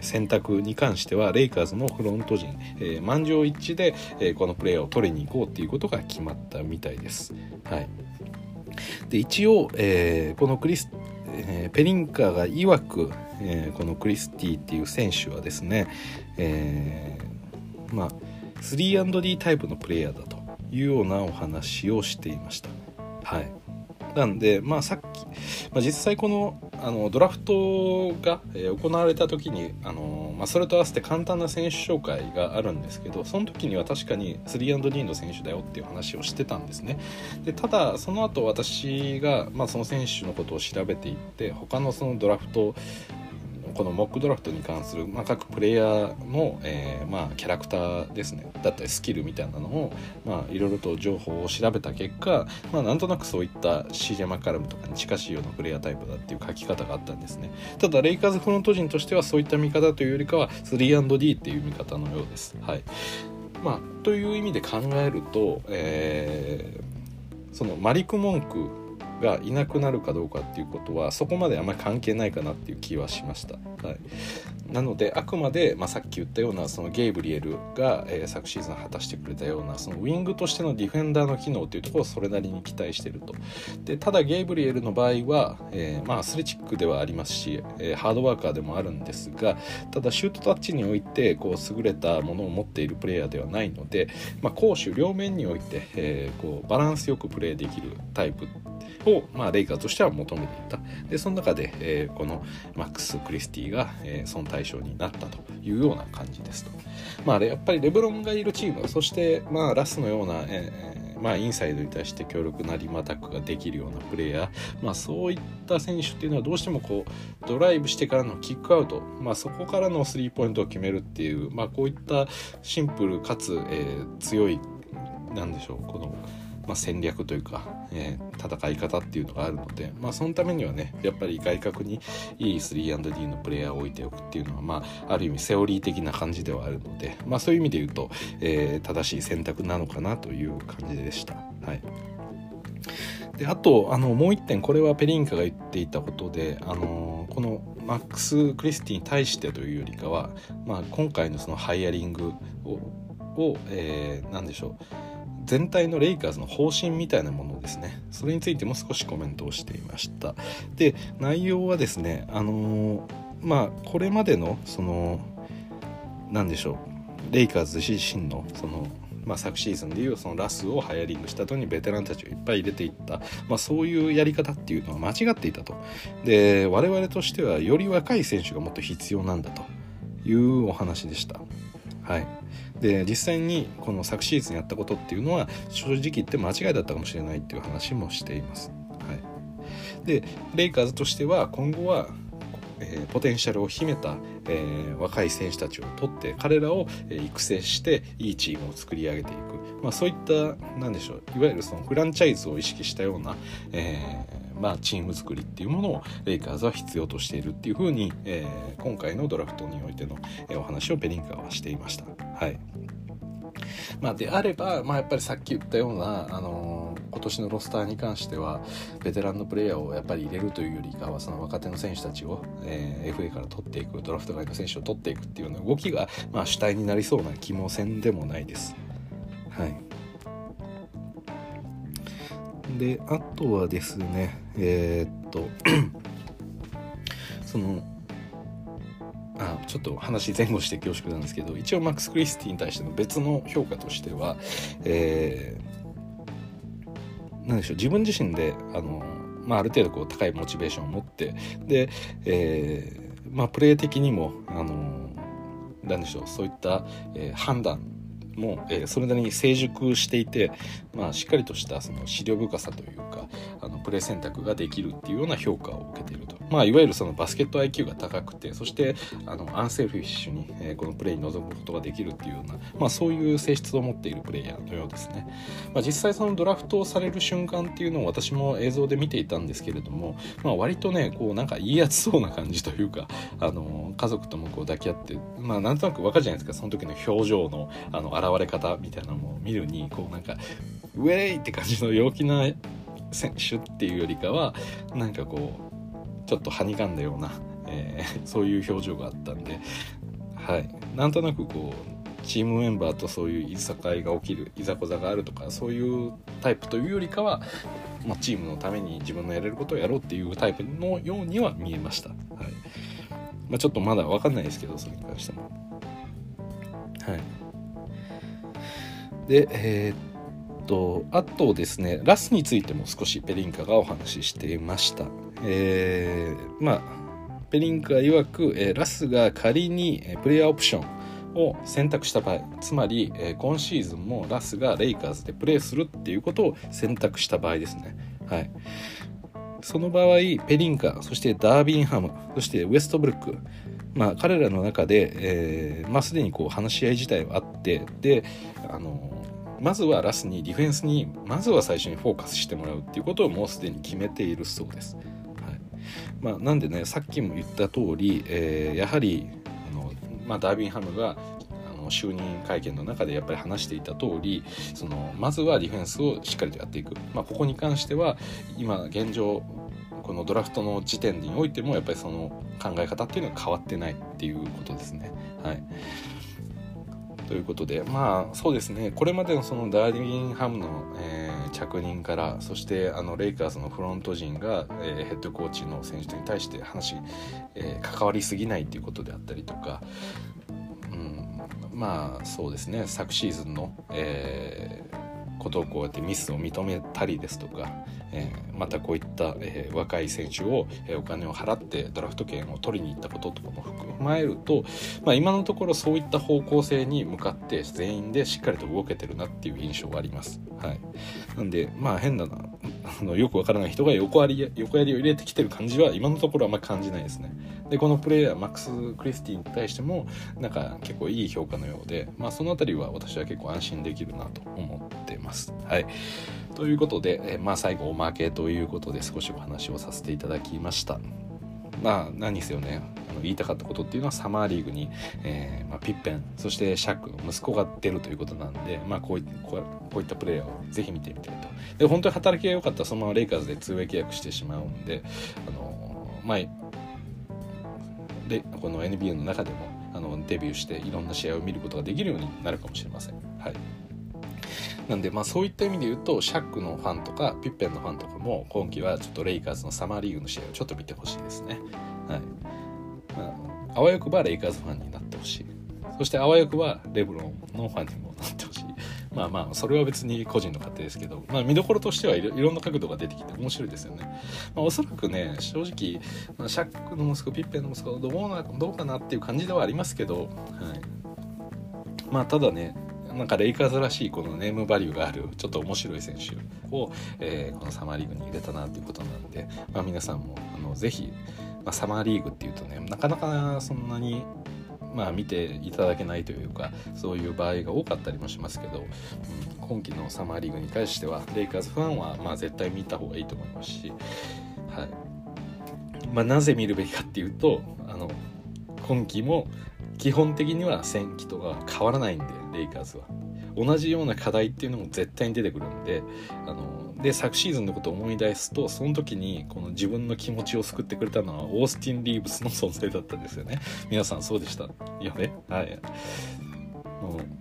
選択に関してはレイカーズのフロント陣、えー、満場一致で、えー、このプレーを取りに行こうっていうことが決まったみたいです。はい、で一応、えー、このクリス、えー、ペリンカーが曰く、えー、このクリスティっていう選手はですね、えー、まあ 3&D タイプのプレイヤーだというようなお話をしていました。はい、なんで、まあ、さっき、まあ、実際このあのドラフトが、え、行われた時にあの、まあ、それと合わせて簡単な選手紹介があるんですけどその時には確かに 3&D の選手だよっていう話をしてたんですね。でただその後私が、まあ、その選手のことを調べていって他のそのドラフトこのモックドラフトに関する、まあ、各プレイヤーの、えー、まあ、キャラクターですね。だったりスキルみたいなのを、まあ、いろいろと情報を調べた結果、まあ、なんとなくそういった CJ マカルムとかに近しいようなプレイヤータイプだっていう書き方があったんですね。ただレイカーズフロント陣としてはそういった見方というよりかは 3&D っていう見方のようです。はい。まあという意味で考えると、えー、そのマリク・モンクがいなくなるかどうかっていうことはそこまであんまり関係ないかなっていう気はしました。はい、なのであくまで、まあ、さっき言ったようなそのゲイブリエルが、えー、昨シーズン果たしてくれたようなそのウィングとしてのディフェンダーの機能というところをそれなりに期待してると。でただゲイブリエルの場合は、えー、まあ、アスレチックではありますし、えー、ハードワーカーでもあるんですがただシュートタッチにおいてこう優れたものを持っているプレイヤーではないので、まあ、攻守両面において、えこうバランスよくプレーできるタイプを、まあ、レイカーとしては求めていた。でその中で、えー、このマックス・クリスティが、えー、その対象になったというような感じですと、まあ、やっぱりレブロンがいるチームそして、まあ、ラスのような、えーまあ、インサイドに対して強力なリムアタックができるようなプレイヤー、まあ、そういった選手っていうのはどうしてもこうドライブしてからのキックアウト、まあ、そこからのスリーポイントを決めるっていう、まあ、こういったシンプルかつ、えー、強いなんでしょうこのまあ、戦略というか、えー、戦い方っていうのがあるので、まあ、そのためにはねやっぱり外角にいい 3&D のプレイヤーを置いておくっていうのは、まあ、ある意味セオリー的な感じではあるので、まあ、そういう意味で言うと、えー、正しい選択なのかなという感じでした。はいであとあのもう一点これはペリンカが言っていたことで、あのこのマックス・クリスティに対してというよりかは、まあ、今回のそのハイアリングを、え、何でしょう全体のレイカーズの方針みたいなものですね。それについても少しコメントをしていました。で内容はですねあのー、まあこれまでのその何でしょうレイカーズ自身のそのまあ、昨シーズンでいうそのラスをハイアリングした後にベテランたちをいっぱい入れていった、まあ、そういうやり方っていうのは間違っていたと。で我々としてはより若い選手がもっと必要なんだというお話でした。はい。で実際にこの昨シーズンやったことっていうのは正直言って間違いだったかもしれないっていう話もしています。はい、でレイカーズとしては今後はえー、ポテンシャルを秘めた、えー、若い選手たちを取って彼らを、え、育成していいチームを作り上げていく、まあ、そういった何でしょういわゆるそのフランチャイズを意識したような、えまあ、チーム作りっていうものをレイカーズは必要としているっていうふうに、えー、今回のドラフトにおいての、え、お話をペリンカーはしていました。はいまあ、であれば、まあ、やっぱりさっき言ったような、あのー、今年のロスターに関してはベテランのプレイヤーをやっぱり入れるというよりかはその若手の選手たちを、えー、FA から取っていくドラフト外の選手を取っていくっていうような動きが、まあ、主体になりそうな気もせんでもないです。はいであとはですねえー、っと そのあちょっと話前後して恐縮なんですけど一応マックス・クリスティに対しての別の評価としては、えー、でしょう自分自身であの、まあ、ある程度こう高いモチベーションを持ってで、えーまあ、プレー的にもあのなでしょうそういった、えー、判断も、えー、それなりに成熟していて、まあ、しっかりとしたその資料深さというかあのプレー選択ができるっていうような評価を受けていると、まあ、いわゆるそのバスケット IQ が高くてそしてあのアンセルフィッシュに、えー、このプレーに臨むことができるっていうような、まあ、そういう性質を持っているプレイヤーのようですね、まあ、実際そのドラフトされる瞬間っていうのを私も映像で見ていたんですけれども、まあ、割とねこうなんか言いやすそうな感じというかあの家族ともこう抱き合ってまあなんとなく分かるじゃないですか。その時の表情のあの現れ方みたいなのも見るにこうなんかウェイって感じの陽気な選手っていうよりかはなんかこうちょっとはにかんだような、えー、そういう表情があったんで、はい、なんとなくこうチームメンバーとそういういさかいが起きるいざこざがあるとかそういうタイプというよりかは、まあ、チームのために自分のやれることをやろうっていうタイプのようには見えました。はいまあ、ちょっとまだ分かんないですけどそれに関しても。はい、でえー、とあとですねラスについても少しペリンカがお話ししていました。えー、まあペリンカ曰く、え、ラスが仮に、プレイヤーオプションを選択した場合つまり、え、今シーズンもラスがレイカーズでプレーするっていうことを選択した場合ですね。はい、その場合ペリンカそしてダービンハムそしてウエストブルックまあ、彼らの中で、えーまあ、すでにこう話し合い自体はあってであのまずはラスにディフェンスにまずは最初にフォーカスしてもらうっていうことをもうすでに決めているそうです。はいまあ、なんでねさっきも言った通り、えー、やはりあの、まあ、ダービンハムが就任会見の中でやっぱり話していた通りそのまずはディフェンスをしっかりとやっていく、まあ、ここに関しては今現状このドラフトの時点においてもやっぱりその考え方っていうのは変わってないっていうことですね。はいということでまあそうですね。これまでのそのダーリンハムの、えー、着任からそしてあのレイカーズのフロント陣が、えー、ヘッドコーチの選手に対して話、えー、関わりすぎないっていうことであったりとか、うん、まあそうですね。昨シーズンの、えー、ことをこうやってミスを認めたりですとか、えー、またこういった、えー、若い選手を、えー、お金を払ってドラフト権を取りに行ったこととかも含まえると、まあ、今のところそういった方向性に向かって全員でしっかりと動けてるなっていう印象があります。はい、なんでまあ変だなあのよくわからない人が横り横やりを入れてきてる感じは今のところあんま感じないですね。でこのプレイヤーマックス・クリスティに対してもなんか結構いい評価のようで、まあ、その辺りは私は結構安心できるなと思ってます。はいということで、えまあ、最後おまけということで少しお話をさせていただきました。まあ何せよね。言いたかったことっていうのはサマーリーグに、えーまあ、ピッペンそしてシャックの息子が出るということなんで、まあ、こういこういったプレーヤーをぜひ見てみたいと。で本当に働きが良かったらそのままレイカーズで通 w 契約してしまうんであのまあでこの NBA の中でもあのデビューしていろんな試合を見ることができるようになるかもしれません。はい。なんでまあそういった意味で言うとシャックのファンとかピッペンのファンとかも今季はちょっとレイカーズのサマーリーグの試合をちょっと見てほしいですね。はい。まあ、あわよくばレイカーズファンになってほしい。そしてあわよくばレブロンのファンにもなってほしい。まあまあそれは別に個人の勝手ですけど、まあ、見どころとしてはいろんな角度が出てきて面白いですよね。まあ、おそらくね正直、まあ、シャックの息子ピッペンの息子どうなどうかなっていう感じではありますけど、はい、まあただねなんかレイカーズらしいこのネームバリューがあるちょっと面白い選手を、えー、このサマーリーグに入れたなっていうことなんで、まあ、皆さんもあのぜひ、まあ、サマーリーグっていうとねなかなかそんなにまあ、見ていただけないというかそういう場合が多かったりもしますけど、うん、今季のサマーリーグに関してはレイカーズファンはまあ絶対見た方がいいと思いますし、はい。まあ、なぜ見るべきかっていうとあの今季も基本的には戦機とか変わらないんでレイカーズは。同じような課題っていうのも絶対に出てくるんであので昨シーズンのことを思い出すとその時にこの自分の気持ちを救ってくれたのはオースティン・リーブスの存在だったんですよね。皆さんそうでした？よねはい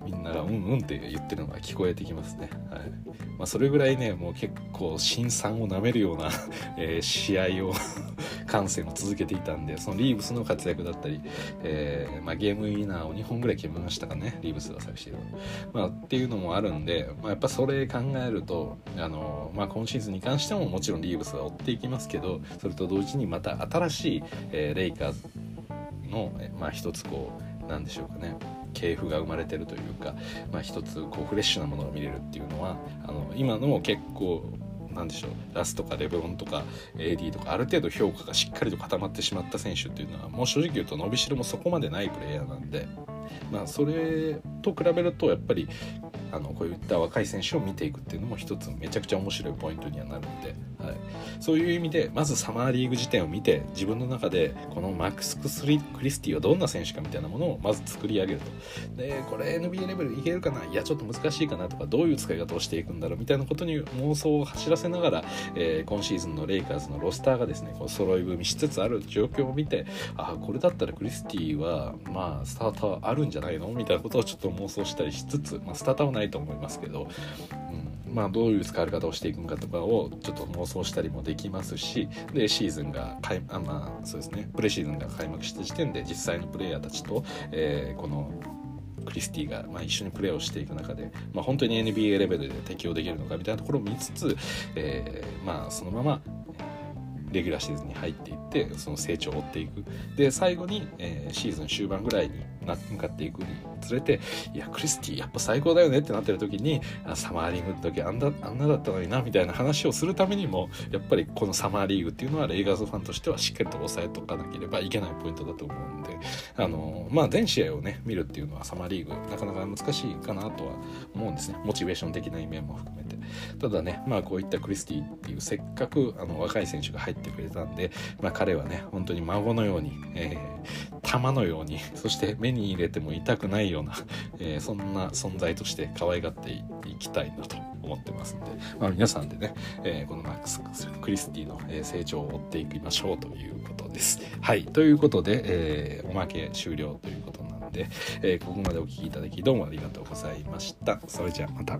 みんながうんうんって言ってるのが聞こえてきますね。はい。まあ、それぐらいねもう結構辛酸をなめるような えー、試合を観戦を続けていたんでそのリーブスの活躍だったり、えーまあ、ゲームウィナーを2本ぐらい決めましたかねリーブスが昨シーズン、まあ、っていうのもあるんで、まあ、やっぱそれ考えるとあの、まあ、今シーズンに関してももちろんリーブスは追っていきますけどそれと同時にまた新しい、えー、レイカーズの、まあ、一つこうなんでしょうかね。系譜が生まれてるというか、まあ、一つこうフレッシュなものが見れるっていうのはあの今の結構なんでしょうラスとかレブロンとか AD とかある程度評価がしっかりと固まってしまった選手っていうのはもう正直言うと伸びしろもそこまでないプレイヤーなんで、まあ、それと比べるとやっぱりあのこういった若い選手を見ていくっていうのも一つめちゃくちゃ面白いポイントにはなるので、はい、そういう意味でまずサマーリーグ時点を見て自分の中でこのマックス・クリスティはどんな選手かみたいなものをまず作り上げると。でこれ NBA レベルいけるかな？いやちょっと難しいかなとかどういう使い方をしていくんだろうみたいなことに妄想を走らせながら、えー、今シーズンのレイカーズのロスターがですねこう揃い踏みしつつある状況を見てあこれだったらクリスティはまあスターターあるんじゃないの？みたいなことをちょっと妄想したりしつつ、まあ、スターターはないと思いますけど、うん、まあどういう使われ方をしていくのかとかをちょっと妄想したりもできますしでシーズンが開あまあそうですね。プレシーズンが開幕した時点で実際のプレイヤーたちと、えー、このクリスティが、まあ、一緒にプレーをしていく中で、まあ、本当に NBA レベルで適用できるのかみたいなところを見つつ、えー、まあそのままレギュラーシーズンに入っていってその成長を追っていく。で最後に、えー、シーズン終盤ぐらいに向かっていくにつれていやクリスティやっぱ最高だよねってなってる時にサマーリーグの時あんだあんなだったのになみたいな話をするためにもやっぱりこのサマーリーグっていうのはレイガーズファンとしてはしっかりと押さえとかなければいけないポイントだと思うんであのまあ全試合をね見るっていうのはサマーリーグなかなか難しいかなとは思うんですね。モチベーション的な意味も含めて。ただねまあこういったクリスティっていうせっかくあの若い選手が入ってくれたんで、まあ、彼はね本当に孫のように、えー、玉のように そして目に入れても痛くないような、えー、そんな存在として可愛がっていきたいなと思ってますんで、まあ、皆さんでね、えー、このマックス・クリスティの成長を追っていきましょうということです。はいということで、えー、おまけ終了ということなんで、えー、ここまでお聴きいただきどうもありがとうございました。それじゃあまた。